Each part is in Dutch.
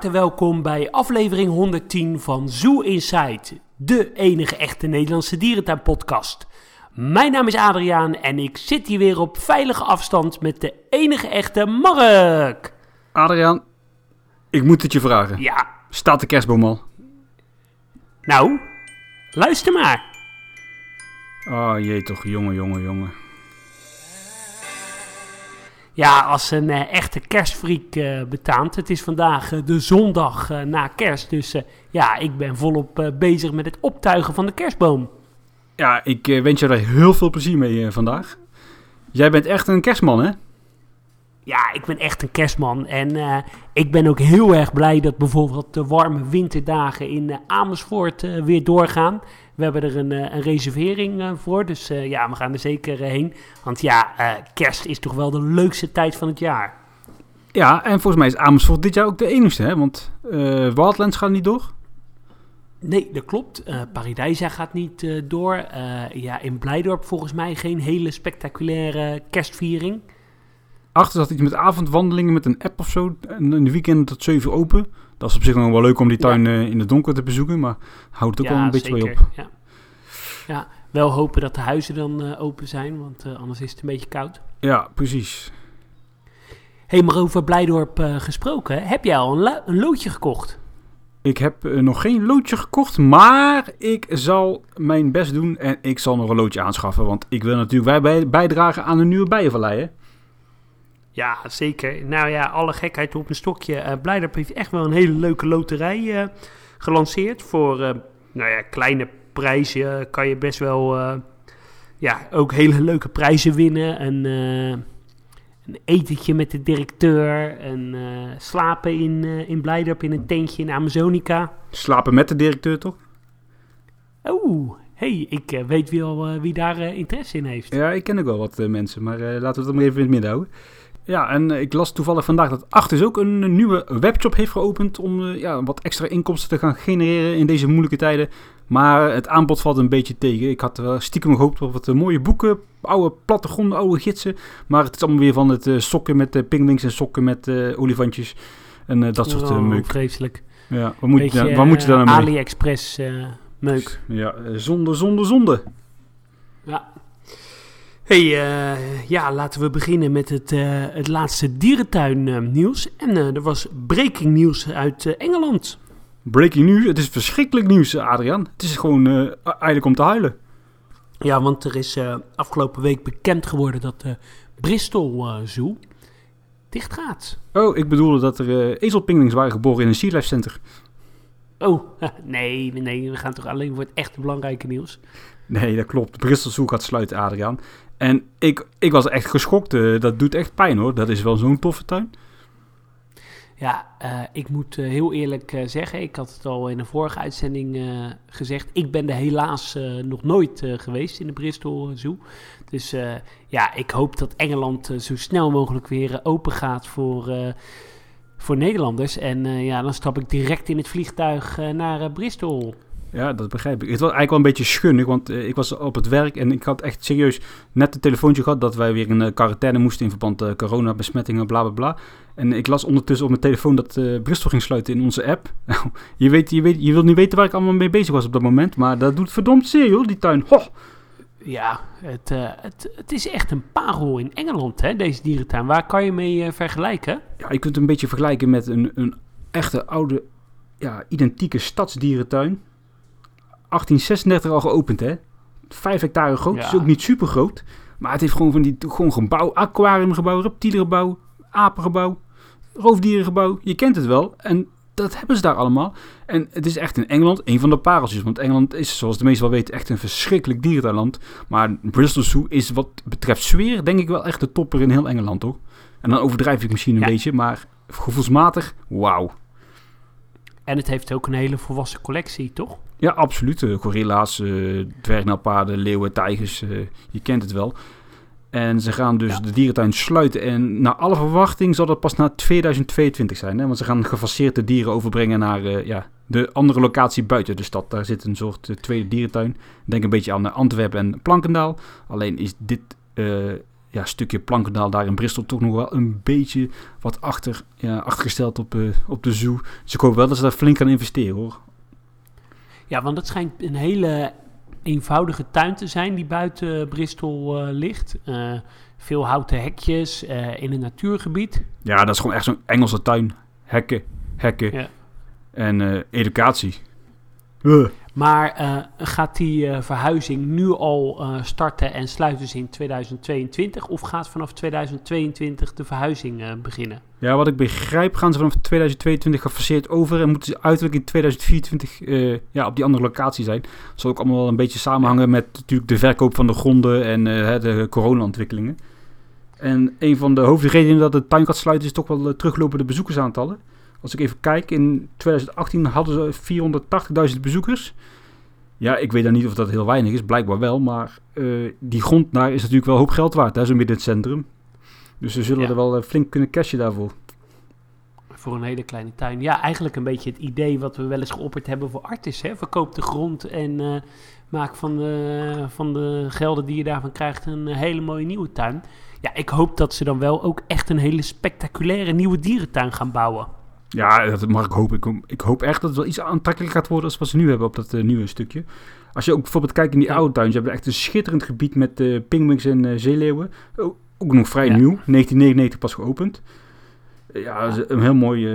harte welkom bij aflevering 110 van Zoo Inside, de enige echte Nederlandse dierentuinpodcast. Mijn naam is Adriaan en ik zit hier weer op veilige afstand met de enige echte Mark. Adriaan, ik moet het je vragen. Ja, Staat de kerstboom al? nou, luister maar. Oh jee toch, jongen, jongen, jongen. Ja, als een eh, echte kerstfreak eh, betaamt. Het is vandaag eh, de zondag na kerst, dus ja, ik ben volop bezig met het optuigen van de kerstboom. Ja, ik wens je daar heel veel plezier mee vandaag. Jij bent echt een kerstman, hè? Ja, ik ben echt een kerstman. En ik ben ook heel erg blij dat bijvoorbeeld de warme winterdagen in Amersfoort weer doorgaan. We hebben er een, eh, een reservering eh, voor. Dus eh, ja, we gaan er zeker heen. Want ja, kerst is toch wel de leukste tijd van het jaar. Ja, en volgens mij is Amersfoort dit jaar ook de enigste, hè? Want eh Wildlands gaat niet door. Nee, dat klopt. Eh Paradijsa gaat niet door. Ja, in Blijdorp volgens mij geen hele spectaculaire kerstviering. Achter zat iets met avondwandelingen met een app of zo. En in de weekend tot 7 uur open. Dat is op zich nog wel leuk om die tuin eh, in het donker te bezoeken. Maar houdt het ook wel een beetje bij op. Ja. ja, wel hopen dat de huizen dan eh, open zijn, want eh, anders is het een beetje koud. Ja, precies. hey, maar over Blijdorp gesproken, heb jij al een, een loodje gekocht? Ik heb nog geen loodje gekocht, maar ik zal mijn best doen en ik zal nog een loodje aanschaffen. Want ik wil natuurlijk wij bij- bijdragen aan een nieuwe bijenvallei? Ja, zeker. Nou ja, alle gekheid op een stokje. Blijdorp heeft echt wel een hele leuke loterij eh, gelanceerd. Voor eh, nou ja, kleine prijzen kan je best wel ja, ook hele leuke prijzen winnen. Een, een etentje met de directeur. En slapen in, in Blijdorp in een tentje in Amazonica. Slapen met de directeur, toch? Oeh, hey, ik weet wel eh, wie daar interesse in heeft. Ja, ik ken ook wel wat mensen, maar laten we het maar even in het midden houden. Ja, en eh, ik las toevallig vandaag dat Achters ook een, nieuwe webshop heeft geopend om eh, ja, wat extra inkomsten te gaan genereren in deze moeilijke tijden. Maar het aanbod valt een beetje tegen. Ik had wel stiekem gehoopt op wat eh, mooie boeken, oude plattegronden, oude gidsen. Maar het is allemaal weer van het eh, sokken met uh, pingwings en sokken met eh, olifantjes en eh, dat soort eh, Oh, meuk. vreselijk. Ja, wat moet, je, Beetje, daar- waar moet je eh, nou mee? AliExpress eh, meuk. Ja, eh, zonde, zonde, zonde. Ja. Hey, eh, ja, laten we beginnen met het, eh, het laatste dierentuin eh, nieuws. En er was breaking nieuws uit Engeland. Breaking news, het is verschrikkelijk nieuws, Adriaan. Het is gewoon eh, eigenlijk om te huilen. Ja, want er is afgelopen week bekend geworden dat de Bristol Zoo dicht gaat. Oh, ik bedoelde dat er ezelpinglings waren geboren in een Sea Life Center. Oh, nee, nee, we gaan toch alleen voor het echte belangrijke nieuws. Nee, dat klopt. Bristol Zoo gaat sluiten, Adriaan. En ik, ik was echt geschokt. eh, dat doet echt pijn, hoor. Dat is wel zo'n toffe tuin. Ja, eh, ik moet eh, heel eerlijk zeggen, ik had het al in een vorige uitzending gezegd. Ik ben er helaas nog nooit geweest in de Bristol Zoo. Dus ja, ik hoop dat Engeland zo snel mogelijk weer open gaat voor, voor Nederlanders. En eh, ja, dan stap ik direct in het vliegtuig eh, naar eh, Bristol. Ja, dat begrijp ik. Het was eigenlijk wel een beetje schunnig, want ik was op het werk en ik had echt serieus net een telefoontje gehad dat wij weer eh, quarantaine moesten in verband met coronabesmettingen, bla bla bla. En ik las ondertussen op mijn telefoon dat Bristol ging sluiten in onze app. je, weet, je, weet, je wilt niet weten waar ik allemaal mee bezig was op dat moment, maar dat doet verdomd zeer, die tuin. Ho! Ja, het, eh, het, het is echt een parel in Engeland, hè, deze dierentuin. Waar kan je mee eh, vergelijken? Ja, je kunt het een beetje vergelijken met een, een echte oude, ja, identieke stadsdierentuin. 1836 al geopend, hè? Vijf hectare groot, Ja. is ook niet super groot. Maar het heeft gewoon van die gewoon gebouw, aquariumgebouw, reptielengebouw, apengebouw, roofdierengebouw. Je kent het wel. En dat hebben ze daar allemaal. En het is echt in Engeland een van de pareltjes. Want Engeland is, zoals de meesten wel weten, echt een verschrikkelijk dierentuinland. Maar Bristol Zoo is wat betreft sfeer, denk ik wel echt de topper in heel Engeland, hoor. En dan overdrijf ik misschien een Ja. beetje, maar gevoelsmatig, wauw. En het heeft ook een hele volwassen collectie, toch? Ja, absoluut. Eh, gorilla's, dwergnelpaarden, leeuwen, tijgers, eh, je kent het wel. En ze gaan dus Ja. de dierentuin sluiten. En naar alle verwachting zal dat pas na 2022 zijn. Hè? Want ze gaan gefaseerde dieren overbrengen naar eh, ja, de andere locatie buiten de stad. Daar zit een soort eh, tweede dierentuin. Denk een beetje aan eh, Antwerpen en Plankendaal. Alleen is dit ja, stukje Plankendaal daar in Bristol toch nog wel een beetje wat achter, ja, achtergesteld op, op de zoo. Dus ik hoop wel dat ze daar flink gaan investeren hoor. Ja, want het schijnt een hele eenvoudige tuin te zijn die buiten Bristol uh, ligt. Uh, veel houten hekjes in een natuurgebied. Ja, dat is gewoon echt zo'n Engelse tuin. Hekken, hekken ja. en educatie. Maar uh, gaat die uh, verhuizing nu al uh, starten en sluiten ze in 2022? Of gaat vanaf 2022 de verhuizing beginnen? Ja, wat ik begrijp gaan ze vanaf 2022 gefaseerd over en moeten ze uiterlijk in 2024 ja, op die andere locatie zijn. Dat zal ook allemaal wel een beetje samenhangen met natuurlijk de verkoop van de gronden en de corona-ontwikkelingen. En een van de hoofdredenen dat de tuin gaat sluiten is toch wel teruglopende bezoekersaantallen. Als ik even kijk, in 2018 hadden ze 480.000 bezoekers. Ja, ik weet dan niet of dat heel weinig is, blijkbaar wel. Maar uh, die grond daar is natuurlijk wel hoop geld waard, hè, zo midden in het centrum. Dus ze zullen er wel uh, flink kunnen cashen daarvoor. Voor een hele kleine tuin. Ja, eigenlijk een beetje het idee wat we wel eens geopperd hebben voor Artis. Hè? Verkoop de grond en uh, maak van de, van de gelden die je daarvan krijgt een hele mooie nieuwe tuin. Ja, ik hoop dat ze dan wel ook echt een hele spectaculaire nieuwe dierentuin gaan bouwen. Ja, dat mag ik hopen. Ik, ik, hoop echt dat het wel iets aantrekkelijker gaat worden als wat ze nu hebben op dat uh, nieuwe stukje. Als je ook bijvoorbeeld kijkt in die oude tuin, ze hebben echt een schitterend gebied met uh, pingwings en uh, zeeleeuwen. Ook, ook nog vrij nieuw, 1999 pas geopend. Ja, een heel mooi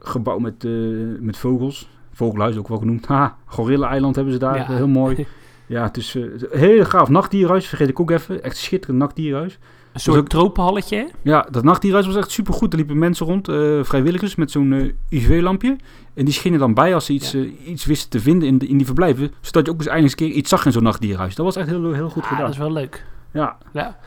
gebouw met, met vogels. Vogelhuis ook wel genoemd. Ha, Gorilla-eiland hebben ze daar, heel mooi. Ja, het is een heel gaaf nachtdierhuis, vergeet ik ook even. Echt schitterend nachtdierhuis. Een soort ook, tropenhalletje, Ja, dat nachtdierhuis was echt supergoed. Er liepen mensen rond, uh, vrijwilligers, met zo'n uh, UV-lampje. En die schenen dan bij als ze iets, ja. uh, iets wisten te vinden in, de, in die verblijven. Zodat je ook eens eindelijk een keer iets zag in zo'n nachtdierhuis. Dat was echt heel, heel goed gedaan. dat is wel leuk. Ja. Ja,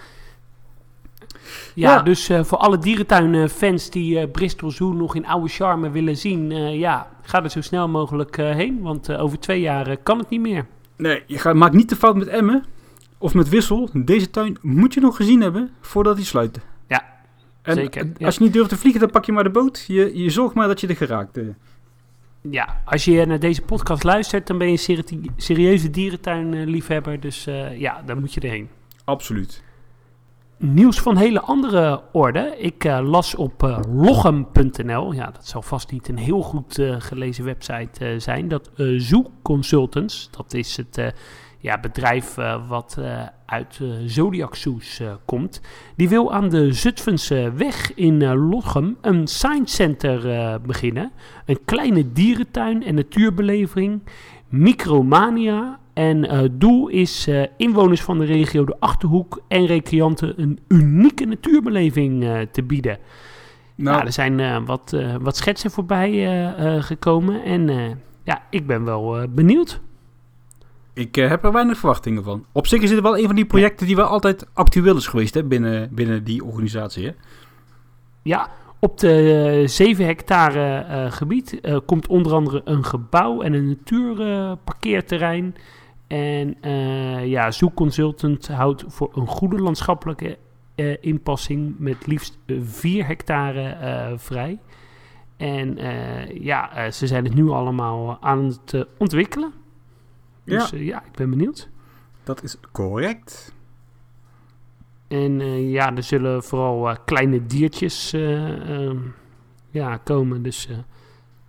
ja, dus voor alle dierentuinfans die Bristol Zoo nog in oude charme willen zien... ja, ga er zo snel mogelijk heen. Want over twee jaar kan het niet meer. Nee, je gaat, maakt niet de fout met Emmen of met Wissel. Deze tuin moet je nog gezien hebben voordat hij sluit. Ja, en zeker. Ja. Als je niet durft te vliegen, dan pak je maar de boot. Je, je zorgt maar dat je er geraakt. Uh. Ja, als je naar deze podcast luistert, dan ben je een serieuze dierentuinliefhebber. Dus uh, ja, dan moet je erheen. Absoluut. Nieuws van hele andere orde. Ik uh, las op uh, lochem.nl. Ja, dat zal vast niet een heel goed gelezen website zijn. Dat Zoo Consultants, dat is het ja, bedrijf uh, wat uh, uit uh, Zodiac Zoos komt. Die wil aan de Zutphense weg in Lochem een science center beginnen. Een kleine dierentuin en natuurbeleving. Micromania. En doel is inwoners van de regio de Achterhoek en recreanten een unieke natuurbeleving te bieden. Nou, ja, er zijn wat, wat schetsen voorbij gekomen en ja, ik ben wel benieuwd. Ik uh, heb er weinig verwachtingen van. Op zich is dit wel een van die projecten die wel altijd actueel is geweest hè, binnen, binnen die organisatie. Hè? Ja, op de uh, 7 hectare uh, gebied komt onder andere een gebouw en een natuurparkeerterrein. en ja, Zoekconsultant houdt voor een goede landschappelijke inpassing met liefst 4 hectare vrij. En ja, ze zijn het nu allemaal aan het ontwikkelen. Dus ja. Uh, ja, ik ben benieuwd. Dat is correct. En uh, ja, er zullen vooral uh, kleine diertjes ehm, ja, komen. Dus,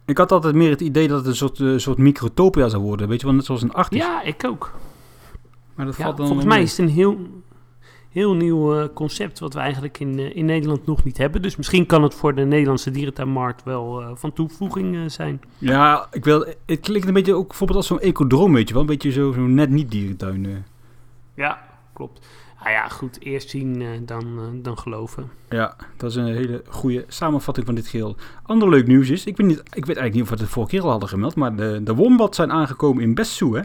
ik had altijd meer het idee dat het een soort, soort microtopia zou worden. Weet je wel, net zoals een artiest. Ja, ik ook. Maar dat ja, valt dan volgens mij is het een heel, heel nieuw uh, concept wat we eigenlijk in, uh, in Nederland nog niet hebben. Dus misschien kan het voor de Nederlandse dierentuinmarkt wel uh, van toevoeging zijn. Ja, ik wil, het klinkt een beetje ook bijvoorbeeld als zo'n ecodroom, weet je wel. Een beetje zo, zo net niet dierentuin. Ja, klopt. Ah ja, goed. Eerst zien dan, dan geloven. Ja, dat is een hele goede samenvatting van dit geheel. Ander leuk nieuws is, ik weet, niet, ik weet eigenlijk niet of we het de vorige keer al hadden gemeld, maar de, de wombats zijn aangekomen in Bessoe, hè?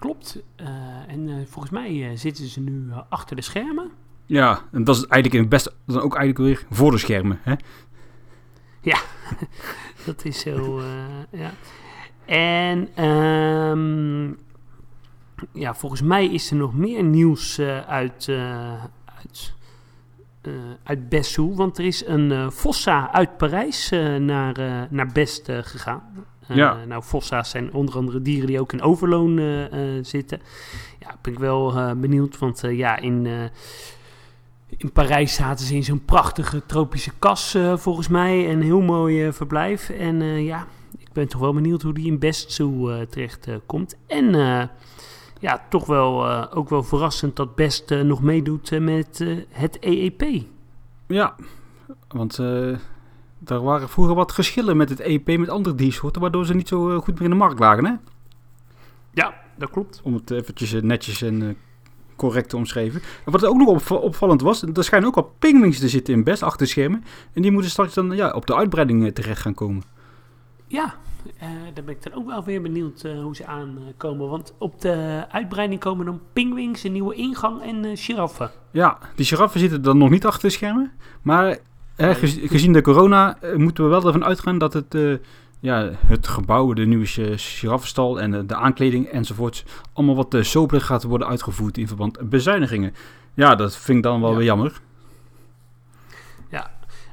Klopt. Uh, en uh, volgens mij uh, zitten ze nu achter de schermen. Ja, en dat is eigenlijk in het beste, dan ook eigenlijk weer voor de schermen, hè? Ja, dat is zo, ja. En um, ja, volgens mij is er nog meer nieuws uit, uit, uit Bessou. Want er is een Fossa uit Parijs naar, naar Best gegaan. Ja. Nou, fossa's zijn onder andere dieren die ook in overloon eh, eh, zitten. Ja, ben ik wel eh, benieuwd, want eh, ja, in, eh, in Parijs zaten ze in zo'n prachtige tropische kas, eh, volgens mij. Een heel mooi eh, verblijf. En eh, ja, ik ben toch wel benieuwd hoe die in Best Zoo eh, terecht eh, komt. En eh, ja, toch wel eh, ook wel verrassend dat Best eh, nog meedoet eh, met eh, het EEP. Ja, want er waren vroeger wat geschillen met het EP met andere diersoorten, waardoor ze niet zo eh, goed meer in de markt lagen, hè? Ja, dat klopt. Om het eventjes eh, netjes en eh, correct te omschrijven. En wat ook nog op, opvallend was, er schijnen ook al pingwings te zitten in best achter schermen. En die moeten straks dan ja, op de uitbreiding terecht gaan komen. Ja, daar ben ik dan ook wel weer benieuwd hoe ze aankomen. Want op de uitbreiding komen dan pingwings, een nieuwe ingang en eh giraffen. Ja, die giraffen zitten dan nog niet achter de schermen. Maar hè, gez- gezien de corona eh, moeten we wel ervan uitgaan dat het, eh, ja, het gebouw, de nieuwe gi- giraffenstal en eh, de aankleding enzovoorts... allemaal wat sobeler gaat worden uitgevoerd in verband met bezuinigingen. Ja, dat vind ik dan wel Ja. weer jammer.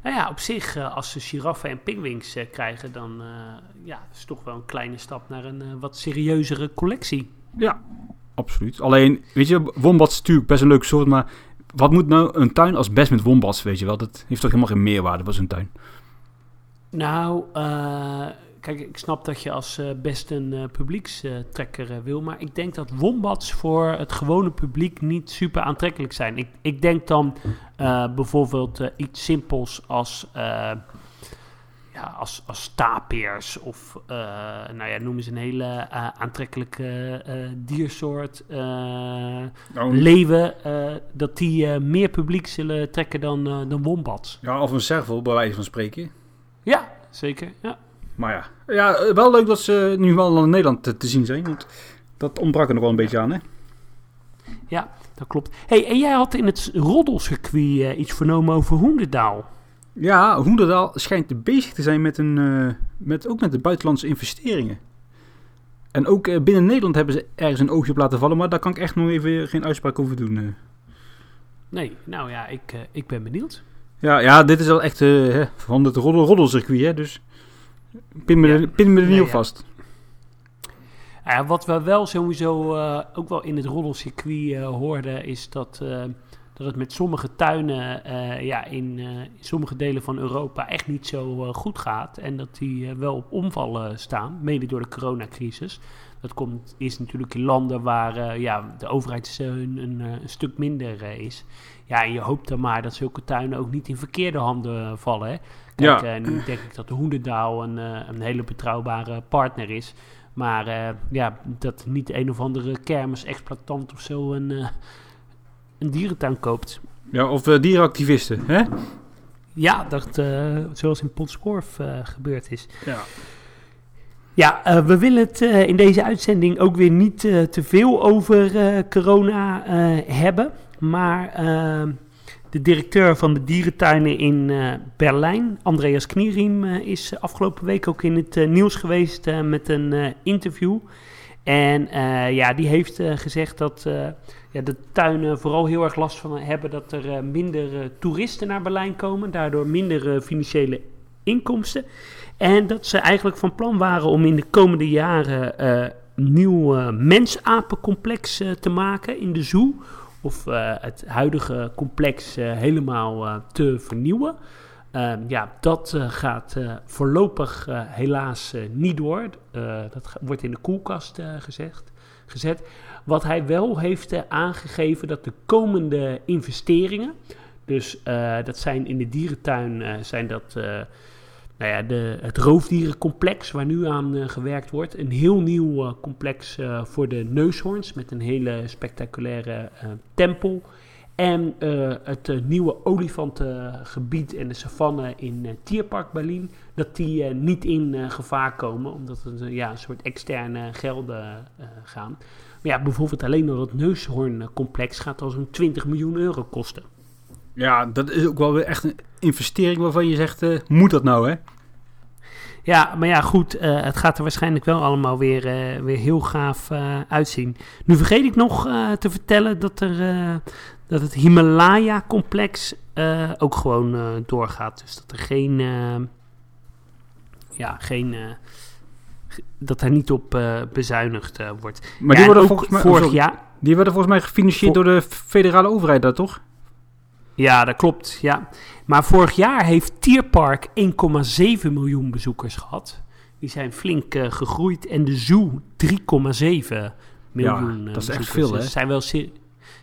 Nou ja, op zich, eh, als ze giraffen en pingwings eh, krijgen, dan eh, ja, is het toch wel een kleine stap naar een eh, wat serieuzere collectie. Ja, absoluut. Alleen, weet je, wombats is natuurlijk best een leuk soort, maar wat moet nou een tuin als best met wombats, weet je wel? Dat heeft toch helemaal geen meerwaarde voor zo'n tuin? Nou, eh, kijk, ik snap dat je als eh, best een eh, publiekstrekker wil, maar ik denk dat wombats voor het gewone publiek niet super aantrekkelijk zijn. Ik, ik denk dan bijvoorbeeld iets simpels als, ja, als, als tapirs of, eh, nou ja, noem eens een hele eh, aantrekkelijke eh, diersoort. eh, Nou, leeuwen, dat die meer publiek zullen trekken dan, dan wombats. ja, of een serval, bij wijze van spreken. Ja, zeker. Ja. Maar ja, ja wel leuk dat ze nu wel in Nederland te, te zien zijn, want dat ontbrak er nog wel een beetje aan, hè? Ja, dat klopt. Hey, en jij had in het roddelcircuit iets vernomen over Hoenderdaal. Ja, Hoenderdaal schijnt bezig te zijn met, een, eh, met, ook met de buitenlandse investeringen. En ook eh, binnen Nederland hebben ze ergens een oogje op laten vallen, maar daar kan ik echt nog even geen uitspraak over doen. eh. Nee, nou ja, ik, ik ben benieuwd. Ja, ja, dit is wel echt hè, van het roddel roddelcircuit, hè, dus pin me, Ja. er, pin me er niet Nee, op ja. vast. Ja, wat we wel sowieso ook wel in het roddelcircuit hoorden, is dat, dat het met sommige tuinen eh, ja, in, eh, in sommige delen van Europa echt niet zo eh, goed gaat. En dat die wel op omvallen staan, mede door de coronacrisis. Dat komt, is natuurlijk in landen waar ja, de overheidssteun een, een stuk minder is. Ja, en je hoopt dan maar dat zulke tuinen ook niet in verkeerde handen vallen. Hè? Kijk, Ja. nu denk ik dat de Hoenderdaal een, een hele betrouwbare partner is. Maar ja, dat niet een of andere kermisexploitant of zo een, een dierentuin koopt. Ja, of eh, dierenactivisten, hè? Ja, dat, eh, zoals in Potskorf eh gebeurd is. Ja. Ja, we willen het in deze uitzending ook weer niet te veel over corona hebben. Maar eh, de directeur van de dierentuinen in Berlijn, Andreas Knieriem, is afgelopen week ook in het nieuws geweest met een interview. En ja, die heeft gezegd dat de tuinen vooral heel erg last van hebben dat er eh, minder eh, toeristen naar Berlijn komen. Daardoor minder eh, financiële inkomsten. En dat ze eigenlijk van plan waren om in de komende jaren een nieuw mensapencomplex te maken in de zoo. Of het huidige complex helemaal te vernieuwen. Ehm, ja, dat gaat voorlopig helaas niet door. Dat wordt in de koelkast gezegd, gezet. Wat hij wel heeft eh, aangegeven dat de komende investeringen, dus eh, dat zijn in de dierentuin, eh, zijn dat nou ja, de, het roofdierencomplex waar nu aan gewerkt wordt. Een heel nieuw complex voor de neushoorns met een hele spectaculaire tempel. En het nieuwe olifantengebied en de savanne in eh, Tierpark Berlin, dat die niet in gevaar komen, omdat het ja, een soort externe gelden gaan. Maar ja, bijvoorbeeld alleen al dat neushoorncomplex gaat al zo'n 20 miljoen euro kosten. ja, dat is ook wel weer echt een investering waarvan je zegt, eh, moet dat nou, hè? Ja, maar ja, goed, eh, het gaat er waarschijnlijk wel allemaal weer, eh, weer heel gaaf uitzien. Nu vergeet ik nog te vertellen dat, er, dat het Himalaya-complex ook gewoon doorgaat. Dus dat er geen, ja, geen, dat daar niet op uh, bezuinigd uh, wordt. Maar ja, die worden volgens mij vorig oh, jaar. Die werden volgens mij gefinancierd door de federale overheid, daar toch? Ja, dat klopt. Ja. Maar vorig jaar heeft Tierpark 1,7 miljoen bezoekers gehad. Die zijn flink eh, gegroeid. En de Zoo 3,7 miljoen eh, dat is echt veel, Dus hè? zijn wel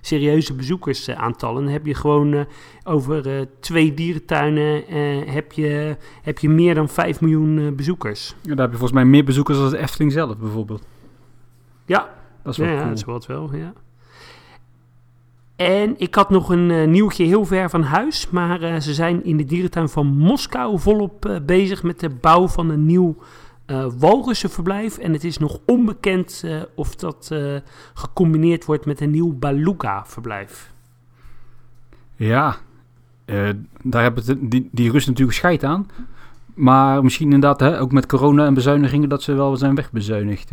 serieuze bezoekersaantallen. Dan heb je gewoon eh, over eh, twee dierentuinen eh, heb je, heb je meer dan 5 miljoen bezoekers. Ja, daar heb je volgens mij meer bezoekers dan de Efteling zelf, bijvoorbeeld. Ja, Dat is wel ja, cool. dat is wat wel, ja. En ik had nog een nieuwtje heel ver van huis. Maar ze zijn in de dierentuin van Moskou volop bezig met de bouw van een nieuw eh walrussenverblijf. En het is nog onbekend eh, of dat eh, gecombineerd wordt met een nieuw beluga-verblijf. Ja, daar hebben het, die, die Russen natuurlijk scheid aan. Maar misschien inderdaad, hè, ook met corona en bezuinigingen, dat ze wel zijn wegbezuinigd.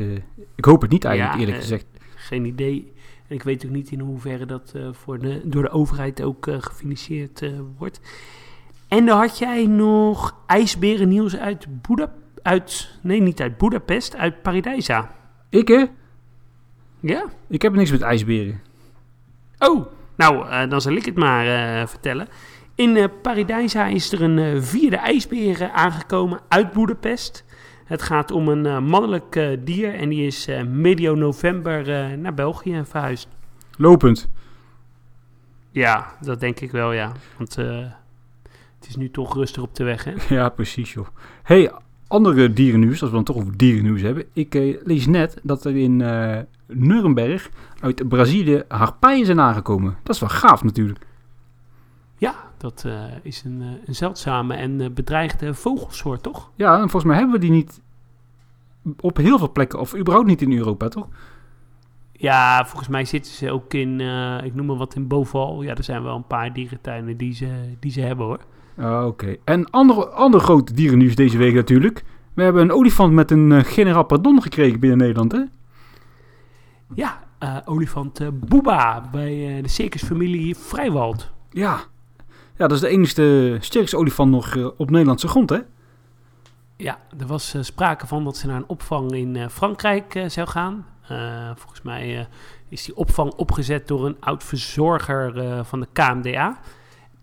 ik hoop het niet eigenlijk, Ja, eerlijk gezegd. Geen idee. En ik weet ook niet in hoeverre dat voor de, door de overheid ook gefinancierd wordt. En dan had jij nog ijsberennieuws uit Boeda... Uit, nee, niet uit Budapest, uit Paradijsa. Ik, hè? Ja? Ik heb niks met ijsberen. Oh, nou, eh, dan zal ik het maar eh, vertellen. In eh Paradijsa is er een vierde ijsbeer aangekomen uit Boedapest. Het gaat om een mannelijk dier en die is medio november naar België verhuisd. Lopend. Ja, dat denk ik wel, ja. Want het is nu toch rustig op de weg, hè? Ja, precies, joh. hey, andere dierennieuws, als we dan toch over dierennieuws hebben. Ik eh, lees net dat er in eh Nuremberg uit Brazilië harpaaien zijn aangekomen. Dat is wel gaaf natuurlijk. Ja, dat eh, is een, een zeldzame en bedreigde vogelsoort, toch? Ja, en volgens mij hebben we die niet op heel veel plekken, of überhaupt niet in Europa, toch? Ja, volgens mij zitten ze ook in, ik noem maar wat, in Boval. Ja, er zijn wel een paar dierentuinen die ze, die ze hebben, hoor. Ah, Oké. En andere, ander groot dierennieuws deze week natuurlijk. We hebben een olifant met een eh, generaal pardon gekregen binnen Nederland, hè? Ja, eh, olifant eh, Booba bij de circusfamilie Vrijwald. Ja. Ja, dat is de enige sterkste olifant nog op Nederlandse grond, hè? Ja, er was sprake van dat ze naar een opvang in Frankrijk zou gaan. Volgens mij is die opvang opgezet door een oud verzorger van de KMDA.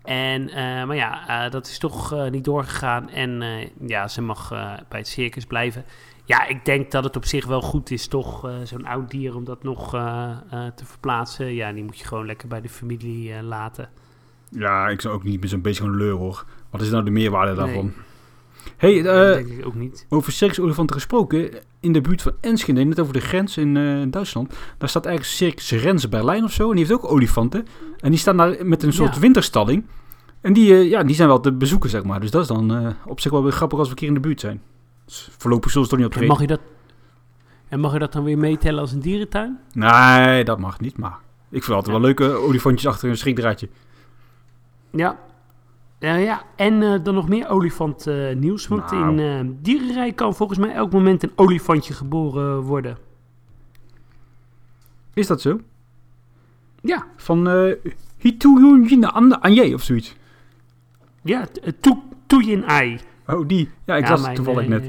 En, eh, maar ja, eh, dat is toch eh, niet doorgegaan. En ja, ze mag bij het circus blijven. Ja, ik denk dat het op zich wel goed is, toch, zo'n oud dier, om dat nog te verplaatsen. Ja, die moet je gewoon lekker bij de familie laten. Ja, ik zou ook niet met zo'n beetje een leur, hoor. Wat is nou de meerwaarde daarvan? Nee. Hey, dat eh, denk ik ook niet. over circusolifanten gesproken. In de buurt van Enschede, net over de grens in eh, Duitsland. Daar staat eigenlijk Circus Rens Berlijn of zo. En die heeft ook olifanten. En die staan daar met een soort Ja. winterstalling. En die, eh, ja, die zijn wel te bezoeken, zeg maar. Dus dat is dan op zich wel weer grappig als we een keer in de buurt zijn. Dus voorlopig zullen ze toch niet En optreden. mag, je dat, en mag je dat dan weer meetellen als een dierentuin? Nee, dat mag niet. Maar ik vind altijd wel leuke olifantjes achter een schrikdraadje. Ja. Ja, ja. En eh, dan nog meer olifant eh, nieuws. Want Nou. in dierenrijk kan volgens mij elk moment een olifantje geboren worden. Is dat zo? Ja, Van uh, Hituyunjin Anje of zoiets. ja. t- Toe- Toeyin Ai. Oh, die. Ja, ik ja, las het toevallig net.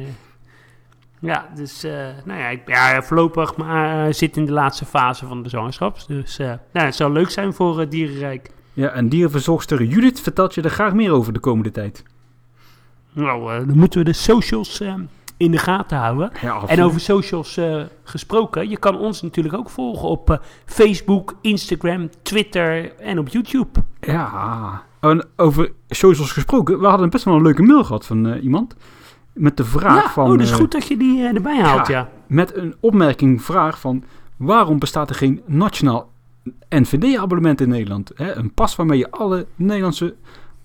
Ja, dus nou ja, ik, ja, voorlopig maar zit in de laatste fase van de zwangerschap. Dus nou, het zal leuk zijn voor dierenrijk. Ja, en dierenverzorgster Judith vertelt je er graag meer over de komende tijd. Nou, eh, dan moeten we de socials eh, in de gaten houden. Ja, En over socials eh, gesproken, je kan ons natuurlijk ook volgen op eh, Facebook, Instagram, Twitter en op YouTube. Ja. En over socials gesproken, we hadden best wel een leuke mail gehad van iemand. Met de vraag ja, van... oh, dat is goed dat je die erbij haalt, ja. Met een opmerking vraag van... Waarom bestaat er geen nationaal NVD-abonnement in Nederland? Hè? Een pas waarmee je alle Nederlandse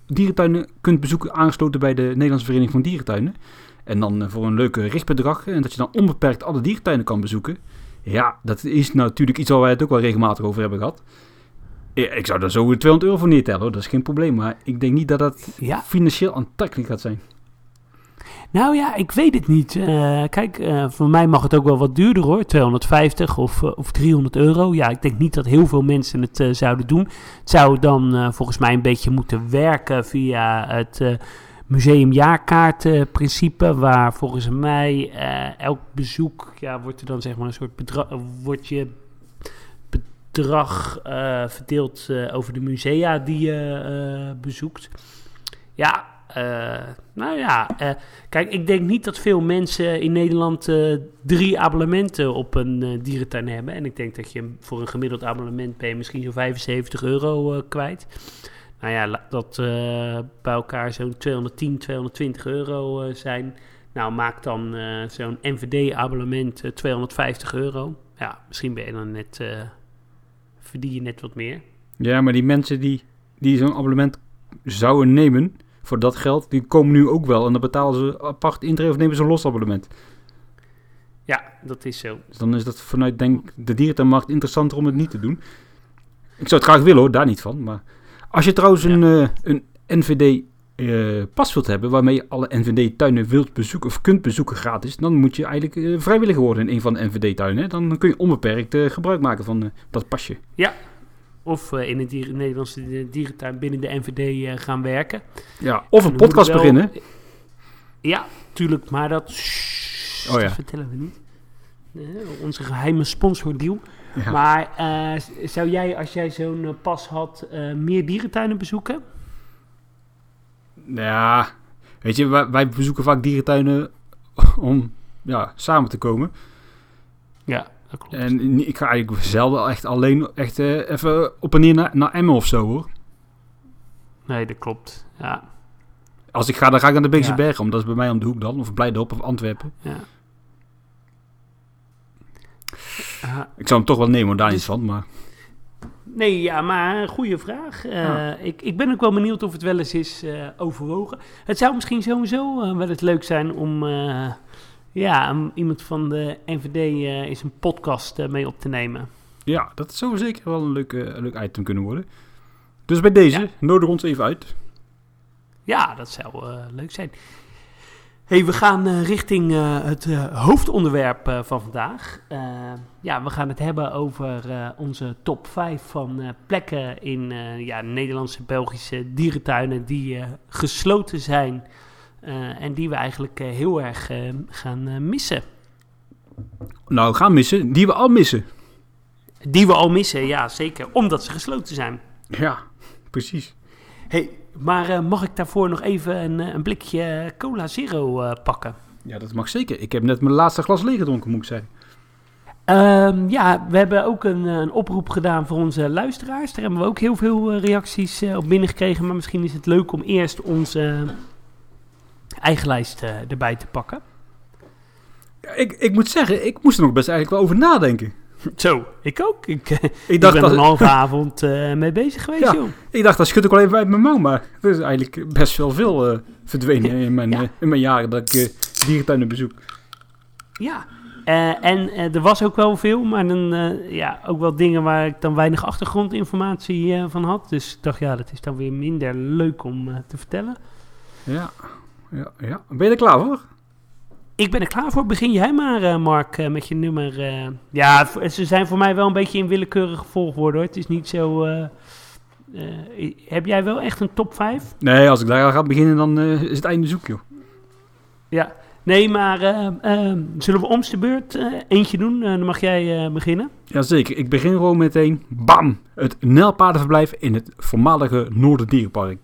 dierentuinen kunt bezoeken... aangesloten bij de Nederlandse Vereniging van Dierentuinen. En dan eh, voor een leuke richtbedrag. En dat je dan onbeperkt alle dierentuinen kan bezoeken. Ja, dat is natuurlijk iets waar wij het ook wel regelmatig over hebben gehad. Ik zou daar zo 200 euro voor neertellen, hoor. dat is geen probleem. Maar ik denk niet dat dat Ja, financieel aantrekkelijk gaat zijn. Nou ja, ik weet het niet. Eh, kijk, eh, voor mij mag het ook wel wat duurder hoor, 250 of, eh, of 300 euro. Ja, ik denk niet dat heel veel mensen het zouden doen. Het zou dan volgens mij een beetje moeten werken via het museumjaarkaartprincipe, waar volgens mij elk bezoek, ja, wordt er dan zeg maar een soort bedrag, wordt je bedrag verdeeld over de musea die je bezoekt. Ja, nou ja, eh, kijk, ik denk niet dat veel mensen in Nederland eh, drie abonnementen op een eh, dierentuin hebben. En ik denk dat je voor een gemiddeld abonnement ben je misschien zo'n 75 euro eh, kwijt. Nou ja, dat eh, bij elkaar zo'n 210, 220 euro eh, zijn. Nou, maak dan eh, zo'n NVD-abonnement eh, 250 euro. Ja, misschien ben je dan net, eh, verdien je net wat meer. Ja, maar die mensen die, die zo'n abonnement zouden nemen voor dat geld, die komen nu ook wel. En dan betalen ze apart intree of nemen ze een los abonnement. Ja, dat is zo. Dus dan is dat vanuit denk de dierentuinmarkt interessanter om het niet te doen. Ik zou het graag willen hoor, daar niet van. Maar als je trouwens Ja. een, eh, een NVD eh, pas wilt hebben, waarmee je alle NVD-tuinen wilt bezoeken of kunt bezoeken gratis, dan moet je eigenlijk eh, vrijwilliger worden in een van de NVD-tuinen. Dan kun je onbeperkt gebruik maken van dat pasje. Of eh, in een dier- Nederlandse dierentuin binnen de NVD eh, gaan werken. Ja, of een podcast wel- beginnen. Ja, tuurlijk, maar dat, Oh ja. dat vertellen we niet. Eh, onze geheime sponsordeal. Ja. Maar eh, zou jij, als jij zo'n eh, pas had, eh, meer dierentuinen bezoeken? Ja, weet je, wij, wij bezoeken vaak dierentuinen om ja, samen te komen. Ja, dat klopt. En ik ga eigenlijk zelden echt alleen echt eh, even op en neer naar, naar Emmen of zo hoor. Nee, dat klopt. Ja, Als ik ga, dan ga ik naar de Beekse Ja. Bergen, om dat is bij mij om de hoek dan. Of Blijdorp of Antwerpen. ja. Ah, Ik zou hem toch wel nemen, hoor, daar niet van. Maar Nee, ja, maar een goede vraag. Eh, Ja. ik, ik ben ook wel benieuwd of het wel eens is eh, overwogen. Het zou misschien sowieso wel eens leuk zijn om ja, om iemand van de NVD eh eens een podcast eh, mee op te nemen. ja, dat zou zeker wel een leuk, een leuk item kunnen worden. Dus bij deze, Ja. nodig ons even uit. Ja, dat zou eh, leuk zijn. hey, we gaan richting het hoofdonderwerp van vandaag. Ja, we gaan het hebben over onze top 5 van plekken in ja, Nederlandse, Belgische dierentuinen die gesloten zijn. Eh, en die we eigenlijk eh, heel erg eh, gaan missen. Nou, gaan missen, die we al missen. Die we al missen, ja zeker, omdat ze gesloten zijn. Ja, precies. Hey, maar mag ik daarvoor nog even een, een blikje Cola Zero pakken? Ja, dat mag zeker. Ik heb net mijn laatste glas leeg gedronken, moet ik zeggen. Ehm, ja, we hebben ook een, een oproep gedaan voor onze luisteraars. Daar hebben we ook heel veel reacties eh, op binnengekregen. Maar misschien is het leuk om eerst onze eigen lijst eh, erbij te pakken. Ja, ik, ik moet zeggen, ik moest er nog best eigenlijk wel over nadenken. Zo, ik ook. Ik, eh, Ik ik dacht, ben dat, een halve avond eh, mee bezig geweest, Ja. joh. ik dacht, dat schud ik wel even uit mijn mouw. Maar er is eigenlijk best wel veel eh, verdwenen in mijn, Ja. in mijn jaren dat ik dierentuinen bezoek. Ja. En er was ook wel veel, maar dan, ja, ook wel dingen waar ik dan weinig achtergrondinformatie van had. Dus ik dacht, ja, dat is dan weer minder leuk om te vertellen. Ja, ja, ja. Ben je er klaar voor? Ik ben er klaar voor. Begin jij maar, eh, Mark, eh, met je nummer. eh. ja, ze zijn voor mij wel een beetje in willekeurige volgorde hoor. Het is niet zo. heb jij wel echt een top 5? Nee, als ik daar ga beginnen, dan is het einde zoek, joh. Ja. Nee, maar zullen we omste beurt eentje doen? Dan mag jij beginnen. Jazeker, ik begin gewoon meteen. Bam! Het Nijlpaardenverblijf in het voormalige Noorderdierenpark.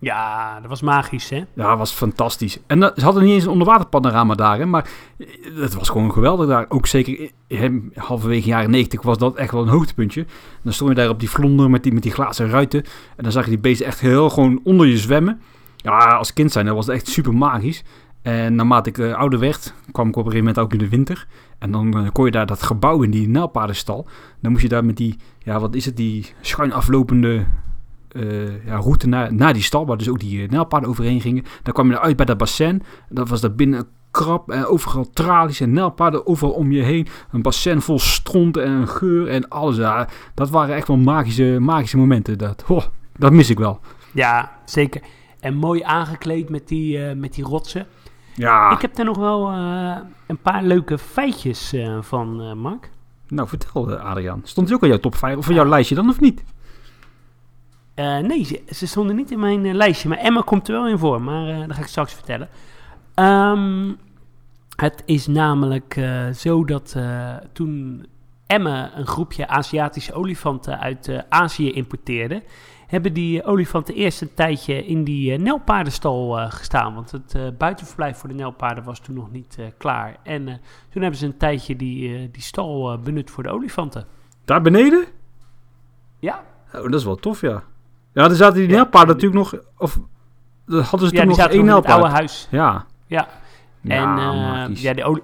Ja, dat was magisch, hè? Ja, dat was fantastisch. En dat, ze hadden niet eens een onderwaterpanorama daar, hè, maar eh, het was gewoon geweldig daar. Ook zeker eh, halverwege jaren 90 was dat echt wel een hoogtepuntje. En dan stond je daar op die vlonder met die, met die glazen ruiten. En dan zag je die beesten echt heel gewoon onder je zwemmen. Ja, als kind zijn, dat was echt super magisch. En naarmate ik eh, ouder werd, kwam ik op een gegeven moment ook in de winter. En dan kon je daar dat gebouw in die nijlpaardenstal. Dan moest je daar met die, ja, wat is het, die schuin aflopende eh, ja, route naar, naar die stal, waar dus ook die uh, nijlpaarden overheen gingen. Dan kwam je eruit bij dat bassin. Dat was daar binnen krap en overal tralies en nijlpaarden overal om je heen. Een bassin vol stront en geur en alles. Ja, dat waren echt wel magische, magische momenten. Dat, oh, dat mis ik wel. Ja, zeker. En mooi aangekleed met die, eh, met die rotsen. Ja, Ik heb er nog wel eh, een paar leuke feitjes eh, van, eh, Mark. nou vertel eh, Adriaan. Stond hij ook op jouw top 5 of op jouw lijstje dan of niet? Eh, nee, ze, ze stonden niet in mijn eh, lijstje. Maar Emma komt er wel in voor. Maar eh dat ga ik straks vertellen. Ehm, het is namelijk zo dat toen Emma een groepje Aziatische olifanten uit Azië importeerde... hebben die olifanten eerst een tijdje in die nelpaardenstal gestaan. Want het buitenverblijf voor de nelpaarden was toen nog niet klaar. En toen hebben ze een tijdje die, die stal benut voor de olifanten. Daar beneden? Ja, Oh, dat is wel tof, ja. Ja, er zaten die Ja. nelpaarden natuurlijk nog... Of hadden ze ja toen die nog zaten één het oude nelpaard. huis. Ja. Ja. En eh, ja, de oli-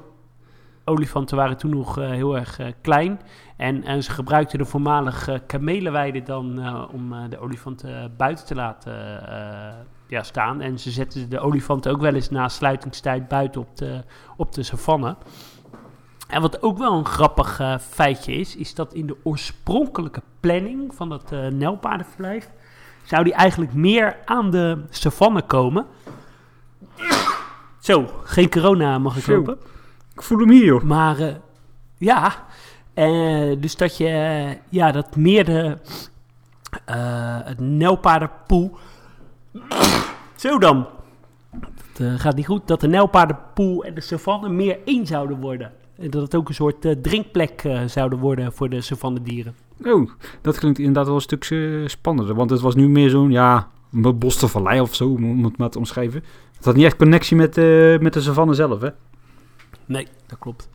olifanten waren toen nog eh, heel erg eh, klein. En, en ze gebruikten de voormalige kamelenweide dan eh, om eh, de olifanten buiten te laten eh, ja, staan. En ze zetten de olifanten ook wel eens na sluitingstijd buiten op de, op de savanne. En wat ook wel een grappig feitje is, is dat in de oorspronkelijke planning van dat eh nelpaardenverblijf zou die eigenlijk meer aan de savanne komen. Zo, geen corona mag ik Zo. hopen. Ik voel hem hier, joh. Maar eh, ja, eh, dus dat je, ja, dat meer de, eh, het nelpaardenpoel, zo dan, het eh, gaat niet goed, dat de nelpaardenpoel en de savanne meer één zouden worden. En dat het ook een soort drinkplek zouden worden voor de savannedieren. Oh, dat klinkt inderdaad wel een stuk eh, spannender. Want het was nu meer zo'n, ja, een bos of vallei of zo, om het maar te omschrijven. Het had niet echt connectie met, eh, met de savanne zelf, hè? Nee, dat klopt.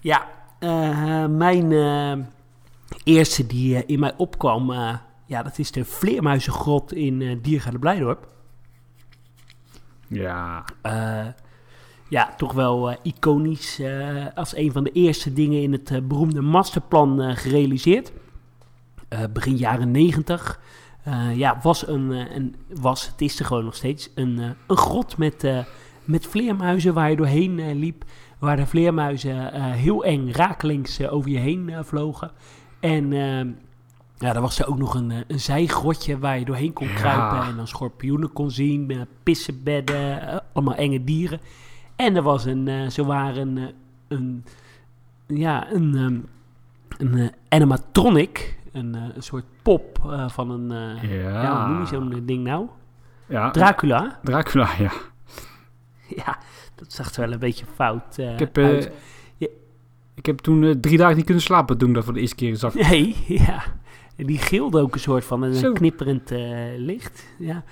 Ja, eh, mijn eerste die in mij opkwam, ja, dat is de Vleermuizengrot in uh, Diergaarde Blijdorp. Ja. Ja, toch wel eh, iconisch eh, als een van de eerste dingen in het eh, beroemde masterplan gerealiseerd. Begin jaren negentig. Eh, ja, was een, een, was, het is er gewoon nog steeds, een, een grot met, met vleermuizen waar je doorheen liep. Waar de vleermuizen heel eng rakelings over je heen vlogen. En ja, er was er ook nog een, een zijgrotje waar je doorheen kon Ja. kruipen. En dan schorpioenen kon zien, pissenbedden, allemaal enge dieren. En er was een, eh zo waren eh, een, ja, een, ehm, een eh, animatronic. Een, een soort pop van een, Ja. ja, hoe noem je zo'n ding nou? Ja. Dracula. Dracula, ja. Ja, dat zag er wel een beetje fout Ik heb, ik heb toen drie dagen niet kunnen slapen toen ik dat voor de eerste keer zag. Nee, ja. En die gilde ook een soort van een Zo. knipperend licht. Ja.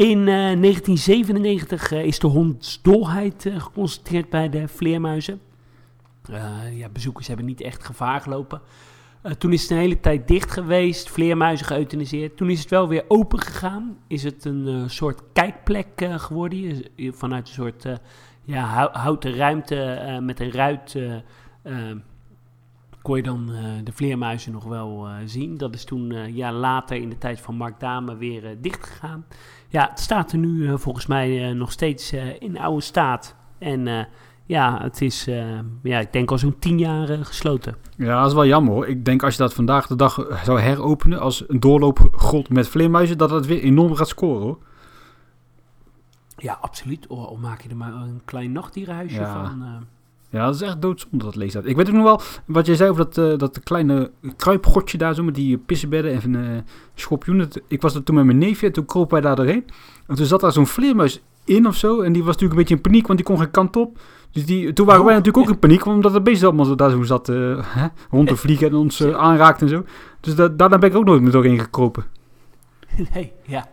In eh, 1997 eh, is de hondsdolheid eh, geconstateerd bij de vleermuizen. Eh, ja, bezoekers hebben niet echt gevaar gelopen. Eh, toen is het een hele tijd dicht geweest, vleermuizen geëuthaniseerd. Toen is het wel weer open gegaan. Is het een eh, soort kijkplek eh, geworden. Vanuit een soort eh, ja, hou- houten ruimte eh, met een ruit eh, eh, kon je dan eh, de vleermuizen nog wel eh, zien. Dat is toen eh later in de tijd van Mark Dame weer eh, dicht gegaan. Ja, het staat er nu eh, volgens mij eh, nog steeds eh, in oude staat. En ja, het is, ja, ik denk al zo'n tien jaar gesloten. Ja, dat is wel jammer hoor. Ik denk als je dat vandaag de dag zou heropenen als een doorloopgrot met vleermuizen, dat het weer enorm gaat scoren hoor. Ja, absoluut. Of, of maak je er maar een klein nachtdierenhuisje Ja. van. Eh. Ja, dat is echt doodzonde dat leest dat. Ik weet ook nog wel, wat jij zei over dat, eh, dat kleine kruipgrotje daar zo, met die pissenbedden en eh schorpioenen. Ik was er toen met mijn neefje en toen kropen wij daar doorheen. En toen zat daar zo'n vleermuis in of zo. En die was natuurlijk een beetje in paniek, want die kon geen kant op. Dus die, toen waren Oh. wij natuurlijk ook in paniek, omdat het beest allemaal zo daar zo zat eh, hè, rond te vliegen en ons eh, aanraakt en zo. Dus da daarna ben ik ook nooit meer doorheen gekropen. nee, ja.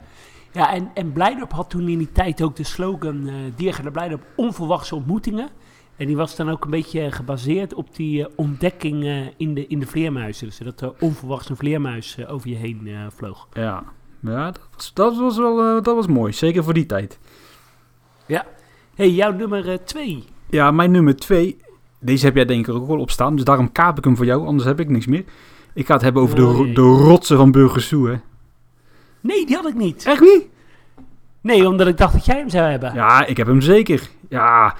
Ja, en, en Blijdorp had toen in die tijd ook de slogan uh, Diergaarde Blijdorp onverwachte ontmoetingen. En die was dan ook een beetje gebaseerd op die eh, ontdekking eh, in, de, in de vleermuizen. Dus dat er onverwachts een vleermuis eh, over je heen eh, vloog. Ja, ja dat, was, dat was wel eh, dat was mooi. Zeker voor die tijd. hey, jouw nummer eh, twee. Ja, mijn nummer twee. Deze heb jij denk ik ook wel op staan. Dus daarom kaap ik hem voor jou. Anders heb ik niks meer. Ik ga het hebben over de, Oh, de rotsen van Burgersoe. hè. Nee, die had ik niet. Echt niet? Nee, omdat ik dacht dat jij hem zou hebben. Ja, ik heb hem zeker. Ja,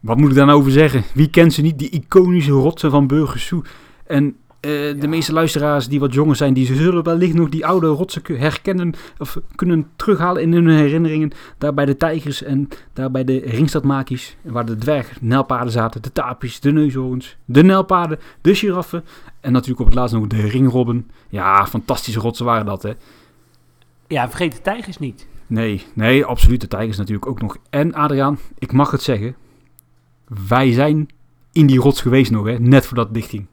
wat moet ik daar nou over zeggen? Wie kent ze niet? Die iconische rotsen van Burgersoe. En eh, de meeste luisteraars die wat jonger zijn, die zullen wellicht nog die oude rotsen herkennen of kunnen terughalen in hun herinneringen. Daar bij de tijgers en daar bij de ringstadmakies, waar de dwergnelpaarden zaten, de tapies, de neushoorns, de nelpaarden, de giraffen en natuurlijk op het laatst nog de ringrobben. Ja, fantastische rotsen waren dat, hè. Ja, vergeet de tijgers niet. Nee, nee, absoluut. De tijgers natuurlijk ook nog. En Adriaan, ik mag het zeggen. Wij zijn in die rots geweest nog, hè. Net voordat het dichtging.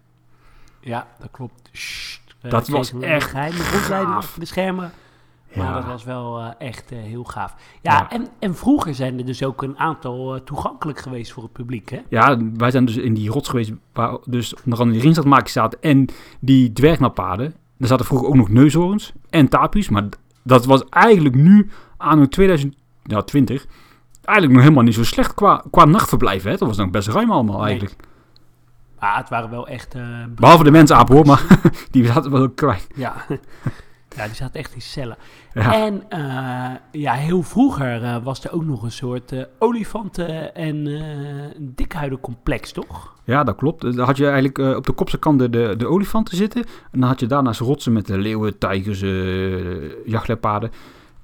Ja, dat klopt. Sst, eh, Dat was echt gaaf. achter de schermen. Maar Ja. dat was wel eh, echt eh, heel gaaf. Ja, Ja. En, en vroeger zijn er dus ook een aantal toegankelijk geweest voor het publiek, hè? Ja, wij zijn dus in die rots geweest waar dus onder andere die ringstadmaakjes zaten en die dwergnappaden. Daar zaten vroeger ook nog neushoorns en tapies, maar dat was eigenlijk nu aan 2020 eigenlijk nog helemaal niet zo slecht qua, qua nachtverblijf. Hè? Dat was nog best ruim allemaal Nee. eigenlijk. Maar het waren wel echt... eh, Behalve de mensapen hoor, maar die zaten wel klein. Ja. ja, die zaten echt in cellen. Ja. En eh, ja, heel vroeger eh, was er ook nog een soort olifanten- en dikhuidencomplex, toch? ja, dat klopt. Dan had je eigenlijk op de kopse kant de, de, de olifanten zitten. En dan had je daarnaast rotsen met de leeuwen, tijgers, eh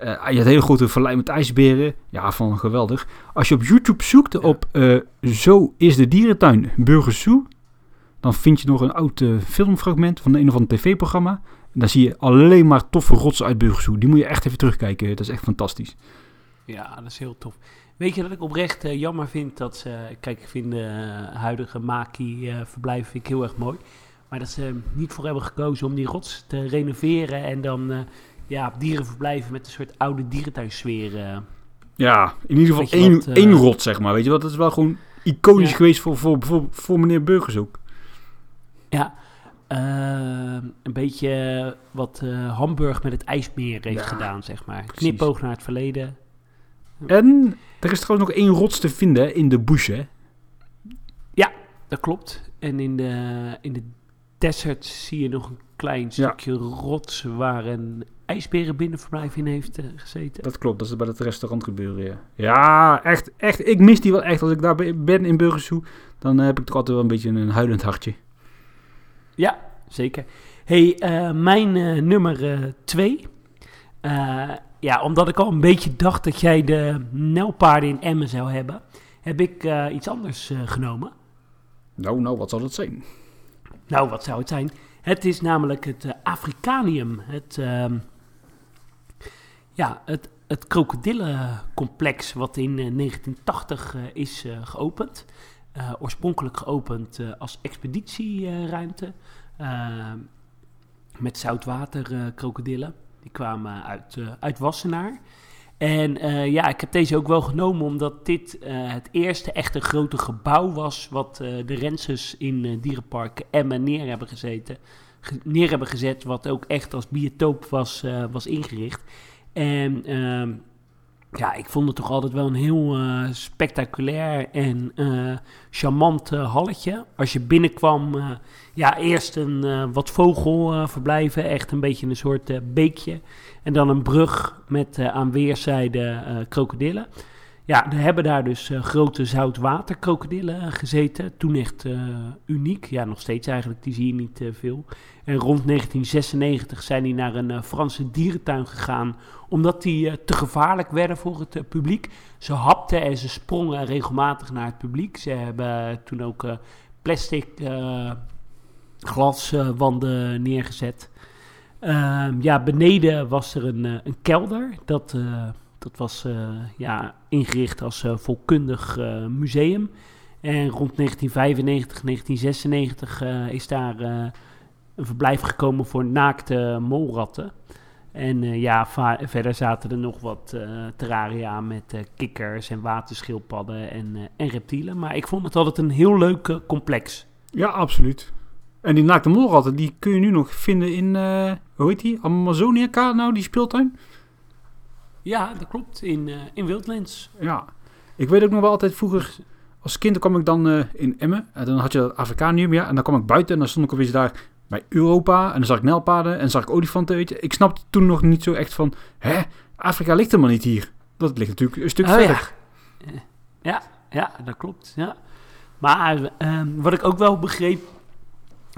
Eh, je had hele grote vallei met ijsberen. Ja, van geweldig. Als je op YouTube zoekt op eh, Zo is de dierentuin Burgersoe, dan vind je nog een oud eh, filmfragment van een of ander tv-programma. En daar zie je alleen maar toffe rotsen uit Burgersoe. Die moet je echt even terugkijken. Dat is echt fantastisch. Ja, dat is heel tof. Weet je dat ik oprecht jammer vind dat ze... Kijk, ik vind de huidige Maki-verblijf ik heel erg mooi. Maar dat ze er niet voor hebben gekozen om die rots te renoveren... en dan ja, dierenverblijven met een soort oude dierentuinsfeer... eh. Ja, in ieder geval één, wat, eh, één rot, zeg maar. Weet je wat? Dat is wel gewoon iconisch Ja. geweest voor, voor, voor, voor meneer Burgers ook. Ja, eh, een beetje wat Hamburg met het ijsmeer heeft Ja, gedaan, zeg maar. precies. Knipoog naar het verleden. En er is trouwens nog één rots te vinden in de bush, hè? Dat klopt. En in de, in de desert zie je nog een klein stukje rots waar een ijsberenbinnenverblijf in heeft eh, gezeten. Dat klopt, dat is bij het restaurant gebeuren, ja. Ja, echt, echt. Ik mis die wel echt. Als ik daar be- ben in Burgersoe, dan heb ik toch altijd wel een beetje een huilend hartje. Ja, zeker. hey, eh, mijn eh, nummer eh, twee. Eh, ja, omdat ik al een beetje dacht dat jij de nelpaarden in Emmen zou hebben, heb ik eh, iets anders eh, genomen. Nou, nou, wat zal het zijn? Nou, wat zou het zijn? Het is namelijk het eh, Africanium. Het, ehm, ja, het, het krokodillencomplex wat in eh, 1980 eh, is eh, geopend. Eh, oorspronkelijk geopend eh, als expeditieruimte. eh, met zoutwaterkrokodillen. Die kwamen uit, eh, uit Wassenaar. En eh, ja, ik heb deze ook wel genomen omdat dit eh, het eerste echte grote gebouw was wat eh, de Renses in eh, dierenpark Emmen neer hebben gezeten. ge- neer hebben gezet, wat ook echt als biotoop was, eh, was ingericht. En ehm, ja, ik vond het toch altijd wel een heel eh, spectaculair en eh, charmant eh, halletje. Als je binnenkwam, ja, eerst een wat vogelverblijven, echt een beetje een soort beekje. En dan een brug met aan weerszijden krokodillen. Ja, er hebben daar dus grote zoutwaterkrokodillen gezeten. Toen echt uniek. Ja, nog steeds eigenlijk, die zie je niet veel. En rond 1996 zijn die naar een eh, Franse dierentuin gegaan. Omdat die eh, te gevaarlijk werden voor het eh, publiek. Ze hapten en ze sprongen regelmatig naar het publiek. Ze hebben toen ook plastic glaswanden neergezet. Ehm, ja, beneden was er een, een kelder. Dat, dat was ja, ingericht als volkundig museum. En rond 1995, 1996 eh, is daar een verblijf gekomen voor naakte molratten. En eh, ja, verder zaten er nog wat eh, terraria met eh, kikkers en waterschildpadden en, en reptielen. Maar ik vond het altijd een heel leuk complex. Ja, absoluut. En die naakte molratten, die kun je nu nog vinden in, hoe heet die? Amazonia, nou, die speeltuin? Ja, dat klopt. In, in Wildlands. Ja. Ik weet ook nog wel altijd vroeger, als kind kwam ik dan in Emmen. En dan had je dat Afrikanium, ja. En dan kwam ik buiten en dan stond ik opeens daar bij Europa. En dan zag ik nelpaden en zag ik olifanten, weet je. Ik snapte toen nog niet zo echt van, hè, Afrika ligt helemaal niet hier. Dat ligt natuurlijk een stuk Oh, verder. ja. Ja, ja, dat klopt. Ja. Maar ehm, wat ik ook wel begreep,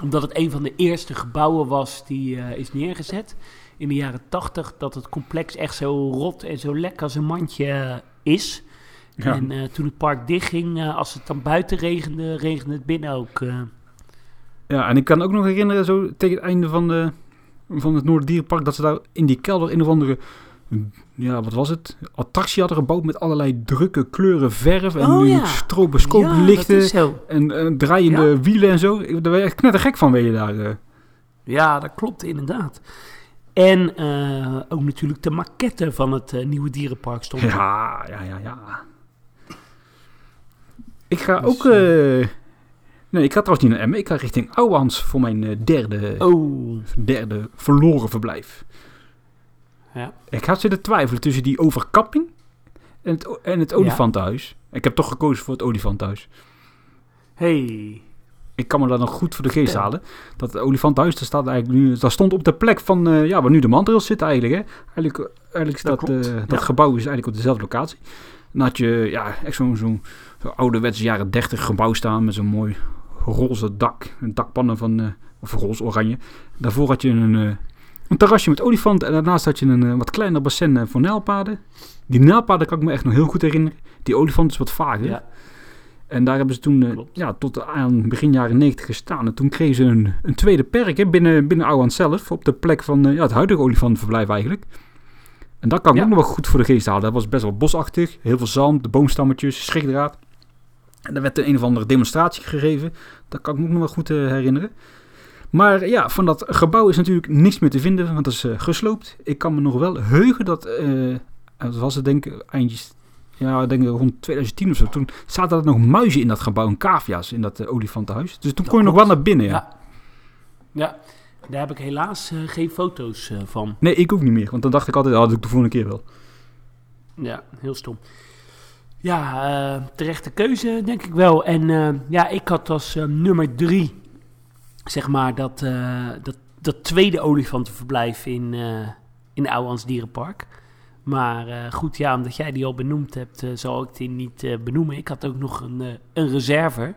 omdat het een van de eerste gebouwen was die eh, is neergezet in de jaren tachtig, dat het complex echt zo rot en zo lekker als een mandje eh, is. Ja. En eh, toen het park dichtging, als het dan buiten regende, regende het binnen ook. Ja, en ik kan ook nog herinneren, zo tegen het einde van de, van het Noorderdierenpark, dat ze daar in die kelder een of andere, ja, wat was het? Attractie hadden gebouwd met allerlei drukke kleuren verf en Oh, ja. stroboscooplichten Ja, en eh, draaiende wielen en zo. Daar ben je echt knettergek van, weet je daar. eh. Ja, dat klopt inderdaad. En eh, ook natuurlijk de maquette van het nieuwe dierenpark stond. Ja, ja, ja, ja. Ik ga Dus, ook... nee, ik ga trouwens niet naar Emmen. Ik ga richting Ouwehans voor mijn eh, derde, Oh, derde verloren verblijf. ja. Ik had zitten twijfelen tussen die overkapping en het, en het olifantenhuis. Ik heb toch gekozen voor het olifantenhuis. Hey. Ik kan me dat nog goed voor de geest halen. Dat het olifantenhuis, dat, staat eigenlijk nu, dat stond op de plek van eh, ja, waar nu de mantrails zitten eigenlijk. Hè. Eigenlijk, eigenlijk is Dat dat, eh, ja. gebouw is eigenlijk op dezelfde locatie. Dan had je ja, echt zo'n zo'n zo'n ouderwetse jaren 30 gebouw staan met zo'n mooi roze dak. Een dakpannen van, eh, of roze oranje. Daarvoor had je een, eh, een terrasje met olifanten. En daarnaast had je een eh, wat kleiner bassin voor nijlpaarden. Die nijlpaarden kan ik me echt nog heel goed herinneren. Die olifant is wat vager. Ja. En daar hebben ze toen ja, tot aan begin jaren 90 gestaan. En toen kregen ze een, een tweede perk hè, binnen, binnen Ouwand zelf. Op de plek van ja, het huidige olifantenverblijf eigenlijk. En dat kan ik Ja. ook nog wel goed voor de geest halen. Dat was best wel bosachtig. Heel veel zand, de boomstammetjes, schrikdraad. En er werd een of andere demonstratie gegeven. Dat kan ik me ook nog wel goed eh, herinneren. Maar ja, van dat gebouw is natuurlijk niks meer te vinden, want dat is eh, gesloopt. Ik kan me nog wel heugen dat, dat was het denk ik eindjes, ja, ik denk rond 2010 of zo. Toen zaten er nog muizen in dat gebouw, en cavia's in dat olifantenhuis. Dus toen Dat kon je nog wel naar binnen, ja. Ja. Ja, daar heb ik helaas geen foto's van. Nee, ik ook niet meer, want dan dacht ik altijd, oh, dat doe ik de volgende keer wel. Ja, heel stom. Ja, eh, terechte keuze, denk ik wel. En eh, ja, ik had als eh, nummer drie, zeg maar, dat, dat, dat tweede olifantenverblijf in, eh in Ouwans Dierenpark. Maar goed, ja, omdat jij die al benoemd hebt, zal ik die niet benoemen. Ik had ook nog een, een reserve.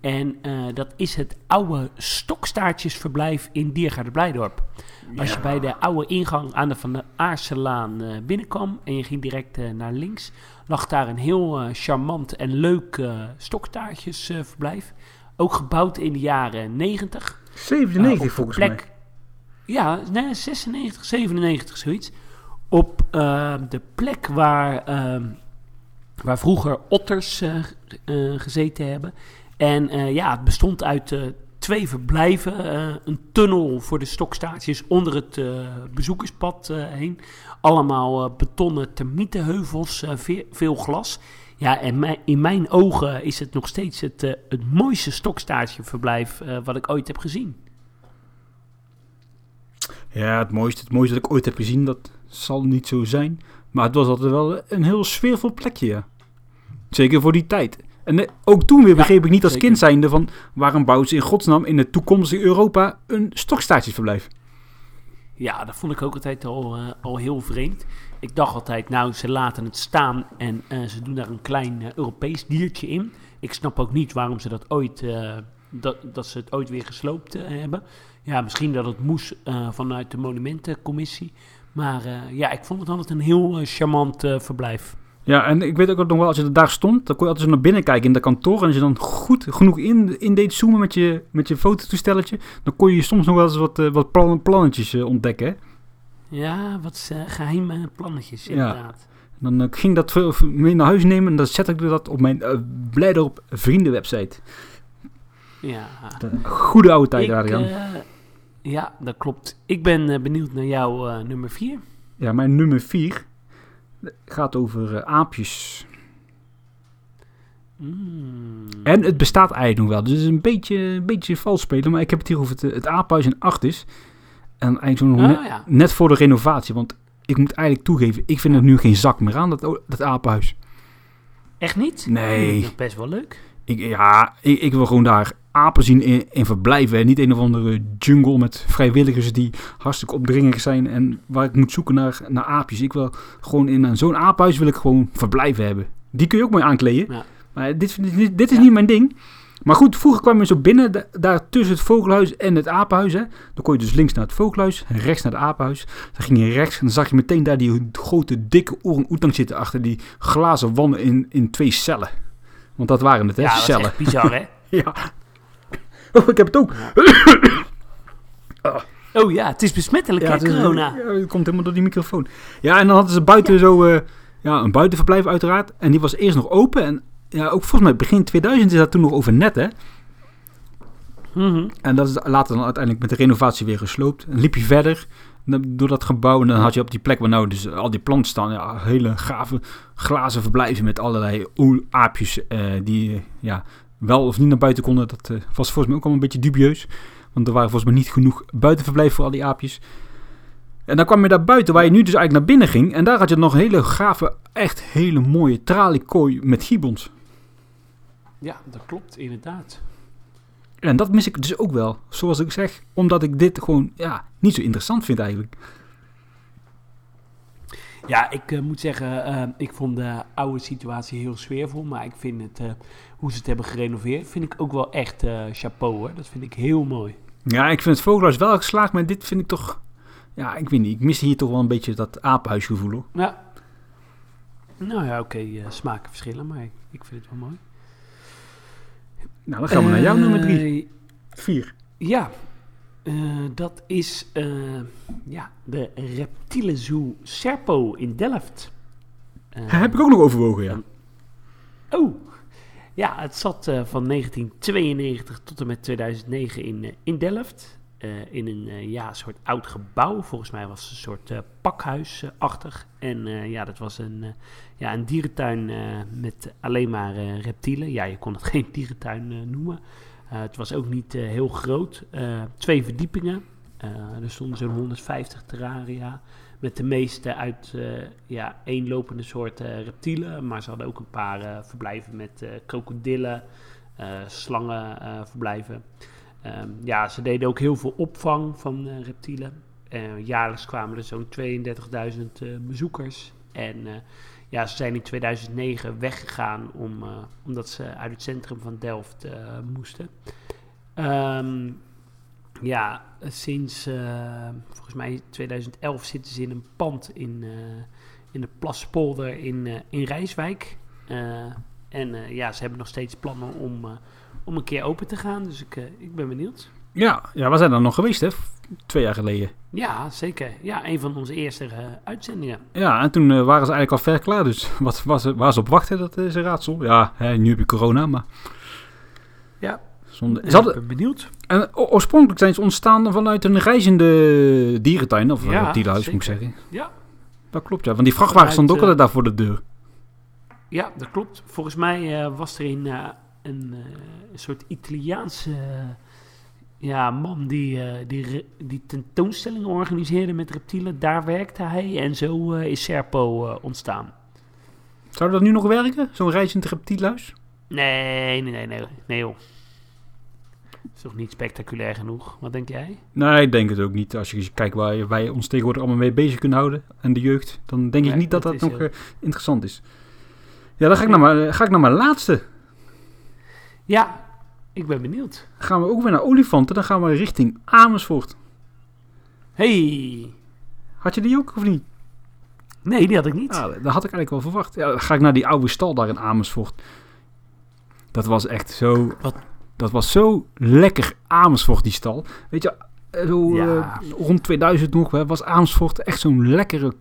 En eh, dat is het oude stokstaartjesverblijf in Diergaarde Blijdorp. Als je bij de oude ingang aan de Van der Aarselaan eh, binnenkwam en je ging direct eh, naar links, lag daar een heel charmant en leuk stokstaartjesverblijf. Ook gebouwd in de jaren 90. 97 Eh, op volgens plek, mij. Ja, nee, 96, 97, zoiets. Op eh, de plek waar, ehm, waar vroeger otters gezeten hebben. En eh, ja, het bestond uit eh, twee verblijven. eh, een tunnel voor de stokstaartjes onder het bezoekerspad heen. Allemaal betonnen termietenheuvels, ve- veel glas. Ja, en in mijn ogen is het nog steeds het, het mooiste stokstaartjeverblijf wat ik ooit heb gezien. Ja, het mooiste, het mooiste dat ik ooit heb gezien, dat zal niet zo zijn. Maar het was altijd wel een heel sfeervol plekje. Zeker voor die tijd. En ook toen weer begreep ik niet als zeker. kind zijnde van... waarom bouwt ze in godsnaam in het toekomstige Europa een stokstaartjesverblijf? Ja, dat vond ik ook altijd al, eh, al heel vreemd. Ik dacht altijd, nou, ze laten het staan en eh, ze doen daar een klein eh, Europees diertje in. Ik snap ook niet waarom ze dat ooit, dat, dat ze het ooit weer gesloopt hebben. Ja, misschien dat het moest vanuit de monumentencommissie. Maar ja, ik vond het altijd een heel charmant verblijf. Ja, en ik weet ook nog wel, als je daar stond... dan kon je altijd zo naar binnen kijken in dat kantoor... en als je dan goed genoeg in, in deed zoomen met je, met je fototoestelletje... dan kon je soms nog wel eens wat, eh, wat plan, plannetjes eh, ontdekken, hè? Ja, wat eh, geheime plannetjes, Ja. inderdaad. Dan eh, ging ik dat mee naar huis nemen... en dan zette ik dat op mijn uh, Blijdorp vriendenwebsite. Ja, De goede oude tijd, Ik, Adriaan. eh, ja, dat klopt. Ik ben benieuwd naar jouw nummer 4. Ja, mijn nummer 4 gaat over eh, aapjes. Mm. En het bestaat eigenlijk nog wel. Dus het is een beetje, een beetje vals spelen. Maar ik heb het hier over het, het aaphuis in Artis. En eigenlijk zo nog Oh, net, ja. net voor de renovatie. Want ik moet eigenlijk toegeven, ik vind er nu geen zak meer aan, dat, dat apenhuis. Echt niet? Nee. Hmm, dat is best wel leuk. Ik, ja, ik, ik wil gewoon daar apen zien in, in verblijven. En niet een of andere jungle met vrijwilligers die hartstikke opdringerig zijn. En waar ik moet zoeken naar, naar aapjes. Ik wil gewoon in zo'n apenhuis wil ik gewoon verblijven hebben. Die kun je ook mooi aankleden. Ja. Maar dit, dit, dit is Ja. niet mijn ding. Maar goed, vroeger kwam je zo binnen, da- daar tussen het vogelhuis en het apenhuis. Hè. Dan kon je dus links naar het vogelhuis, rechts naar het apenhuis. Dan ging je rechts en dan zag je meteen daar die grote, dikke orang-oetang zitten achter die glazen wanden in, in twee cellen. Want dat waren het, hè? Ja, dat is echt bizar, hè? Ja. Oh, ik heb het ook. Oh ja, het is besmettelijk, hè, het is- corona. ja, het komt helemaal door die microfoon. Ja, en dan hadden ze buiten zo eh, ja, een buitenverblijf uiteraard. En die was eerst nog open. En ja, ook volgens mij begin 2000 is dat toen nog over net, hè. Mhm. En dat is later dan uiteindelijk met de renovatie weer gesloopt. En liep je verder door dat gebouw. En dan had je op die plek waar nou dus al die planten staan. Ja, hele gave glazen verblijven met allerlei aapjes eh, die ja, wel of niet naar buiten konden. Dat eh, was volgens mij ook al een beetje dubieus. Want er waren volgens mij niet genoeg buitenverblijf voor al die aapjes. En dan kwam je daar buiten, waar je nu dus eigenlijk naar binnen ging. En daar had je nog hele gave, echt hele mooie traliekooi met gibbons. Ja, dat klopt, inderdaad. En dat mis ik dus ook wel. Zoals ik zeg, omdat ik dit gewoon ja, niet zo interessant vind eigenlijk. Ja, ik eh, moet zeggen, eh, ik vond de oude situatie heel sfeervol. Maar ik vind het, eh, hoe ze het hebben gerenoveerd, vind ik ook wel echt chapeau hoor. Dat vind ik heel mooi. Ja, ik vind het Vogelhuis wel geslaagd, maar dit vind ik toch... Ja, ik weet niet. Ik mis hier toch wel een beetje dat apenhuisgevoel hoor. Ja. Nou ja, oké, smaken verschillen, maar ik vind het wel mooi. Nou, dan gaan we naar jouw nummer drie. Eh, Vier. Ja, eh, dat is eh, ja, de reptiele zoo Serpo in Delft. Heb ik ook nog overwogen, ja. Oh, ja, het zat van 1992 tot en met 2009 in, in Delft. Eh, in een eh, ja, soort oud gebouw. Volgens mij was het een soort eh, pakhuisachtig. En ja, dat was een, ja, een dierentuin met alleen maar reptielen. Ja, je kon het geen dierentuin noemen. Het was ook niet heel groot. Twee verdiepingen. Er stonden zo'n 150 terraria. Met de meeste uit ja, eenlopende soorten reptielen. Maar ze hadden ook een paar verblijven met krokodillen, slangen verblijven. Ehm, ja, ze deden ook heel veel opvang van eh, reptielen. Eh, jaarlijks kwamen er zo'n 32.000 eh, bezoekers. En ja, ze zijn in 2009 weggegaan om, omdat ze uit het centrum van Delft moesten. Ehm, ja, sinds volgens mij 2011 zitten ze in een pand in, in de Plaspolder in, in Rijswijk. En ja, ze hebben nog steeds plannen om, om een keer open te gaan. Dus ik, eh, ik ben benieuwd. Ja, ja, we zijn er nog geweest, hè? Twee jaar geleden. Ja, zeker. Ja, een van onze eerste eh, uitzendingen. Ja, en toen eh, waren ze eigenlijk al ver klaar. Dus wat was, waar ze op wachten, dat is een raadsel. Ja, hè, nu heb je corona, maar... Ja. Zonde. Ik hadden, ben benieuwd. en oorspronkelijk zijn ze ontstaan vanuit een reizende dierentuin. Of Ja, dierenhuis, moet ik zeggen. Ja. Dat klopt, ja. Want die vrachtwagen stond ook altijd daar voor de deur. Ja, dat klopt. Volgens mij was er een, eh, een, een soort Italiaanse ja, man die, eh, die, die tentoonstellingen organiseerde met reptielen. Daar werkte hij en zo eh, is Serpo eh, ontstaan. Zou dat nu nog werken? Zo'n reizend reptielhuis? Nee, nee, nee, nee, nee joh. Is toch niet spectaculair genoeg? Wat denk jij? Nee, ik denk het ook niet. Als je kijkt waar wij ons tegenwoordig allemaal mee bezig kunnen houden. En de jeugd. Dan denk ik niet dat dat dat, nog heel- interessant is. Ja, dan ga ik, naar mijn, ga ik naar mijn laatste. Ja, ik ben benieuwd. gaan we ook weer naar olifanten. Dan gaan we richting Amersfoort. Hey, Had je die ook of niet? nee, die had ik niet. Ja, dat had ik eigenlijk wel verwacht. Ja, dan ga ik naar die oude stal daar in Amersfoort. Dat was echt zo... Wat? Dat was zo lekker Amersfoort, die stal. Weet je, eh, zo Ja. eh, rond 2000 nog hè, was Amersfoort echt zo'n lekkere,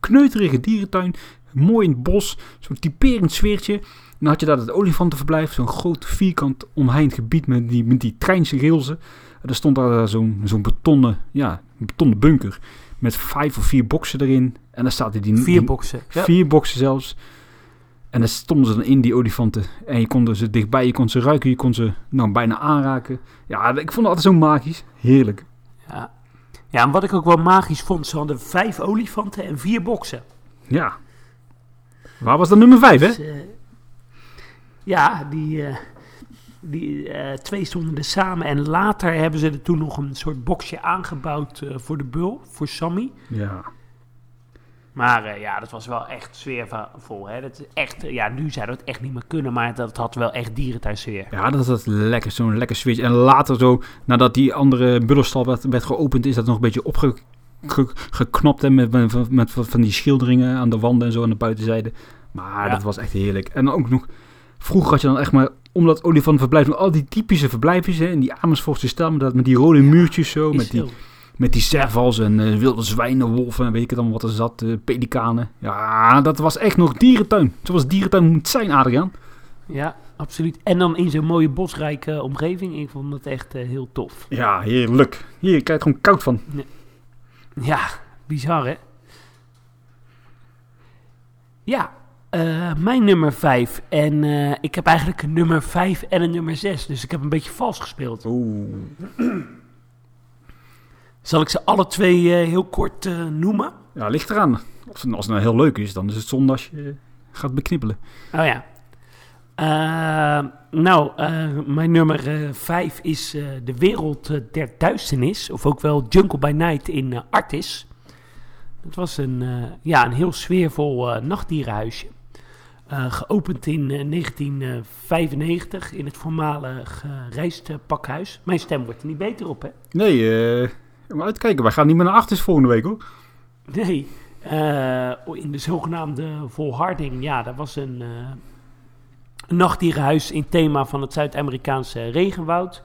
kneuterige dierentuin. Mooi in het bos, zo'n typerend sfeertje. Dan had je daar het olifantenverblijf, zo'n groot vierkant omheind gebied met die, met die treinrailsen. En er stond daar zo'n zo'n betonnen, ja, betonnen bunker met vijf of vier boksen erin. En daar zaten die... Vier. Ja. Vier boksen zelfs. En daar stonden ze dan in, die olifanten. En je kon ze dichtbij, je kon ze ruiken, je kon ze nou, bijna aanraken. Ja, ik vond het altijd zo magisch. Heerlijk. Ja. ja, en wat ik ook wel magisch vond, ze hadden vijf olifanten en vier boksen. Ja. Waar was dan nummer vijf, hè? Dus, eh, ja, die, eh, die eh, twee stonden er samen. En later hebben ze er toen nog een soort boxje aangebouwd eh, voor de bul, voor Sammy. Ja. Maar ja, dat was wel echt sfeervol. Hè? Dat is echt, ja, nu zou dat echt niet meer kunnen, maar dat had wel echt dierentuinsfeer. Ja, dat is lekker, zo'n lekker sfeertje. En later zo, nadat die andere bullenstal werd, werd geopend, is dat nog een beetje opgeknopt hè, met, met, met van die schilderingen aan de wanden en zo aan de buitenzijde. Maar Ja. dat was echt heerlijk. En ook nog, vroeger had je dan echt maar, omdat olifantenverblijf, nog al die typische verblijfjes hè, in die Amersfoortse met, dat, met die rode muurtjes zo, met die. Met die servals en eh, wilde zwijnen, wolven en weet ik het allemaal wat er zat. eh, pelikanen. Ja, dat was echt nog dierentuin. Zoals dierentuin moet zijn, Adriaan. Ja, absoluut. En dan in zo'n mooie bosrijke omgeving. Ik vond het echt eh, heel tof. Ja, heerlijk. Hier, ik krijg er gewoon koud van. Ja, bizar hè? Ja, eh, mijn nummer 5. En eh, ik heb eigenlijk een nummer 5 en een nummer 6. Dus ik heb een beetje vals gespeeld. Oeh. Zal ik ze alle twee eh, heel kort noemen? Ja, ligt eraan. Als het, als het nou heel leuk is, dan is het zonde als je gaat beknippelen. Oh ja. Nou, mijn nummer 5 is De Wereld der Duisternis. Of ook wel Jungle by Night in Artis. Het was een, ja, een heel sfeervol nachtdierenhuisje. Eh, geopend in eh, 1995 in het voormalig uh, rijstpakhuis. Mijn stem wordt er niet beter op, hè? Nee, eh maar uitkijken. Wij gaan niet meer naar achters volgende week, hoor. Nee, eh, in de zogenaamde volharding, ja, dat was een, eh, nachtdierenhuis in thema van het Zuid-Amerikaanse regenwoud.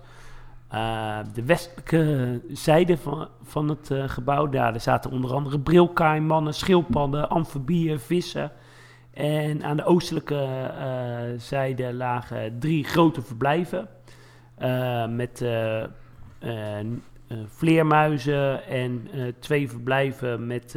Eh, de westelijke zijde van, van het eh, gebouw, daar, daar zaten onder andere brilkaaimannen, schildpadden, amfibieën, vissen. En aan de oostelijke eh, zijde lagen drie grote verblijven eh, met eh, vleermuizen en twee verblijven met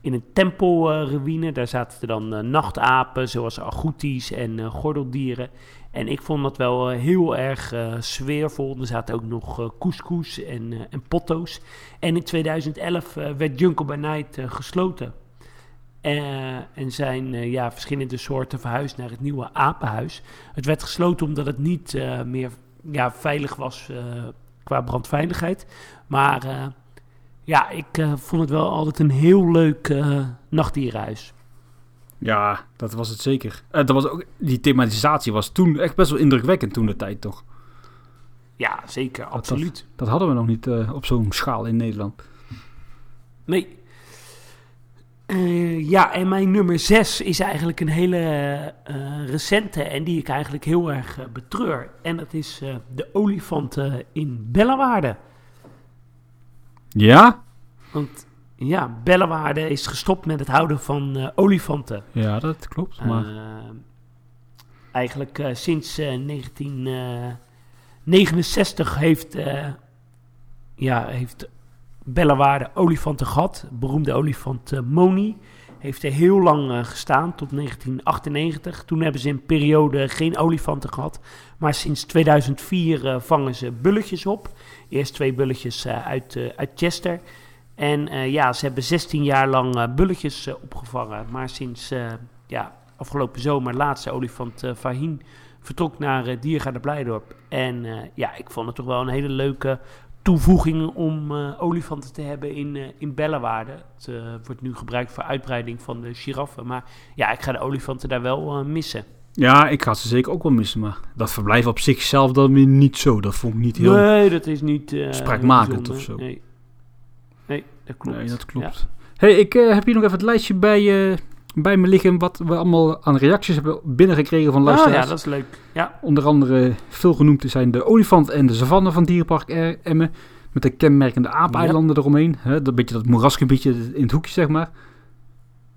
in een tempelruïne. Daar zaten dan nachtapen zoals agoutis en gordeldieren. En ik vond dat wel heel erg uh, sfeervol. Er zaten ook nog uh, couscous en, en potto's. En in 2011 werd Jungle by Night gesloten. En zijn ja, verschillende soorten verhuisd naar het nieuwe apenhuis. Het werd gesloten omdat het niet meer ja, veilig was qua brandveiligheid. Maar ja, ik vond het wel altijd een heel leuk nachtdierenhuis. Ja, dat was het zeker. dat was ook, die thematisatie was toen echt best wel indrukwekkend toen de tijd, toch? Ja, zeker, absoluut. Dat, dat hadden we nog niet op zo'n schaal in Nederland. Nee. Ja, en mijn nummer 6 is eigenlijk een hele recente en die ik eigenlijk heel erg betreur. En dat is de olifanten in Bellewaarde. Ja? Want ja, Bellewaarde is gestopt met het houden van olifanten. Ja, dat klopt. Maar... Eigenlijk sinds 1969 heeft, ja, heeft Bellewaarde olifanten gehad. beroemde olifant Moni heeft er heel lang gestaan, tot 1998. Toen hebben ze een periode geen olifanten gehad. Maar sinds 2004 vangen ze bulletjes op. Eerst twee bulletjes uit, uit Chester. En ja, ze hebben 16 jaar lang bulletjes opgevangen. Maar sinds ja, afgelopen zomer, laatste olifant Fahin vertrok naar uh, Diergaarde Blijdorp. En ja, ik vond het toch wel een hele leuke toevoeging om olifanten te hebben in, in Bellewaarde. Het wordt nu gebruikt voor uitbreiding van de giraffen. Maar ja, ik ga de olifanten daar wel missen. Ja, ik ga ze zeker ook wel missen, maar dat verblijf op zichzelf dan weer niet zo. Dat vond ik niet heel... Nee, dat is niet... Uh, spraakmakend of zo. Nee. nee, dat klopt. Nee, dat klopt. Ja. hey, ik uh, heb hier nog even het lijstje bij, uh, bij me liggen... wat we allemaal aan reacties hebben binnengekregen van luisteraars. Oh, ja, dat is leuk. Ja. Onder andere veel genoemd zijn de olifant en de savanne van Dierenpark Emmen... met de kenmerkende aapeilanden ja. eromheen. Hè, dat beetje dat moerasgebiedje in het hoekje, zeg maar...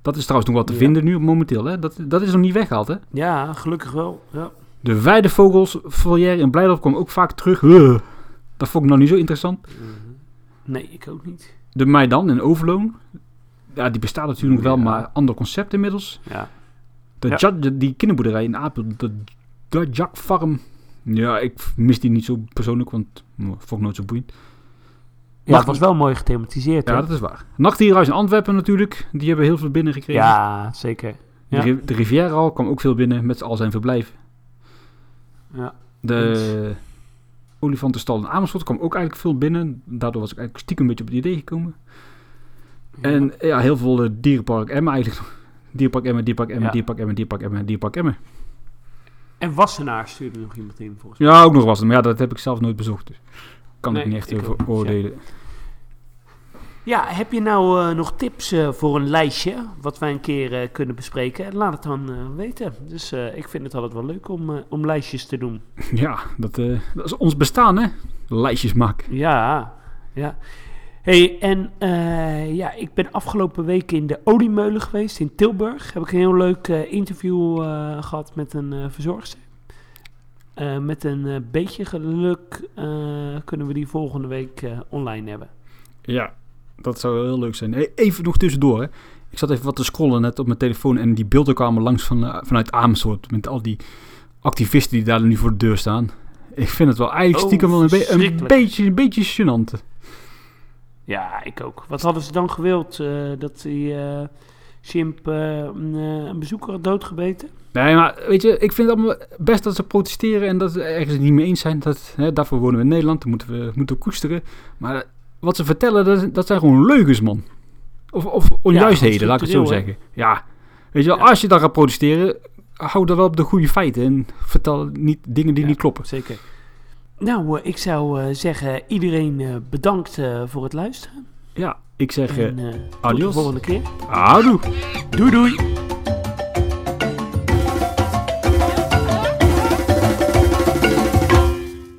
Dat is trouwens nog wat te ja. vinden nu momenteel. Hè? Dat, dat is nog niet weggehaald, hè? Ja, gelukkig wel. Ja. De weidevogels volière in Blijdorp kwam ook vaak terug. Dat vond ik nou niet zo interessant. Uh, nee, ik ook niet. De Maidan in Overloon. Ja, die bestaat natuurlijk wel, maar ander concept inmiddels. Ja. De ja. Die kinderboerderij in Apel, de Dajak Farm. Ja, ik mis die niet zo persoonlijk, want vond ik nooit zo boeiend. Ja, het was wel mooi gethematiseerd. Ja, dat is waar. Nachtdierhuis in Antwerpen natuurlijk. Die hebben heel veel binnengekregen. Ja, zeker. Ja. De, de Riviera al kwam ook veel binnen met al zijn verblijven. Ja. De olifantenstal in Amersfoort kwam ook eigenlijk veel binnen. Daardoor was ik eigenlijk stiekem een beetje op het idee gekomen. En ja, heel veel uh, dierenpark Emmen eigenlijk. Dierpark Emmen, Dierpark Emmen, Ja. Dierpark Emmen, Dierpark Emmen, Dierpark Emmen. En Wassenaar stuurde nog iemand in, volgens mij. Ja, ook nog was het. Maar ja, dat heb ik zelf nooit bezocht. Dus kan Nee, ik niet echt over ja. oordelen. Ja, heb je nou eh, nog tips eh, voor een lijstje wat wij een keer eh, kunnen bespreken? Laat het dan eh, weten. Dus eh, ik vind het altijd wel leuk om, eh, om lijstjes te doen. Ja, dat, eh, dat is ons bestaan, hè? Lijstjes maken. Ja, ja. Hey, en uh, ja, ik ben afgelopen week in de Oliemeulen geweest in Tilburg. Heb ik een heel leuk uh, interview uh, gehad met een verzorgster. met een beetje geluk kunnen we die volgende week online hebben. Ja, dat zou heel leuk zijn. Hey, even nog tussendoor. Hè. Ik zat even wat te scrollen net op mijn telefoon en die beelden kwamen langs van, vanuit Amersfoort. Met al die activisten die daar nu voor de deur staan. Ik vind het wel eigenlijk oh, stiekem wel een, be een, beetje, een beetje gênant. Ja, ik ook. Wat hadden ze dan gewild? Uh, dat die uh, chimp uh, een, een, bezoeker had doodgebeten? Nee, maar weet je, ik vind het allemaal best dat ze protesteren en dat ze ergens het niet mee eens zijn. Dat, hè, daarvoor wonen we in Nederland, dat moeten we, moeten koesteren. Maar wat ze vertellen, dat, dat zijn gewoon leugens, man. Of, of onjuistheden, laat ik het zo zeggen. Ja, weet je wel, als je dan gaat protesteren, hou dan wel op de goede feiten en vertel niet dingen die niet kloppen. Zeker. Nou, eh, ik zou uh, zeggen, iedereen uh, bedankt voor het luisteren. Ja, ik zeg en, adios. Tot de volgende keer. Houdoe. Doei doei.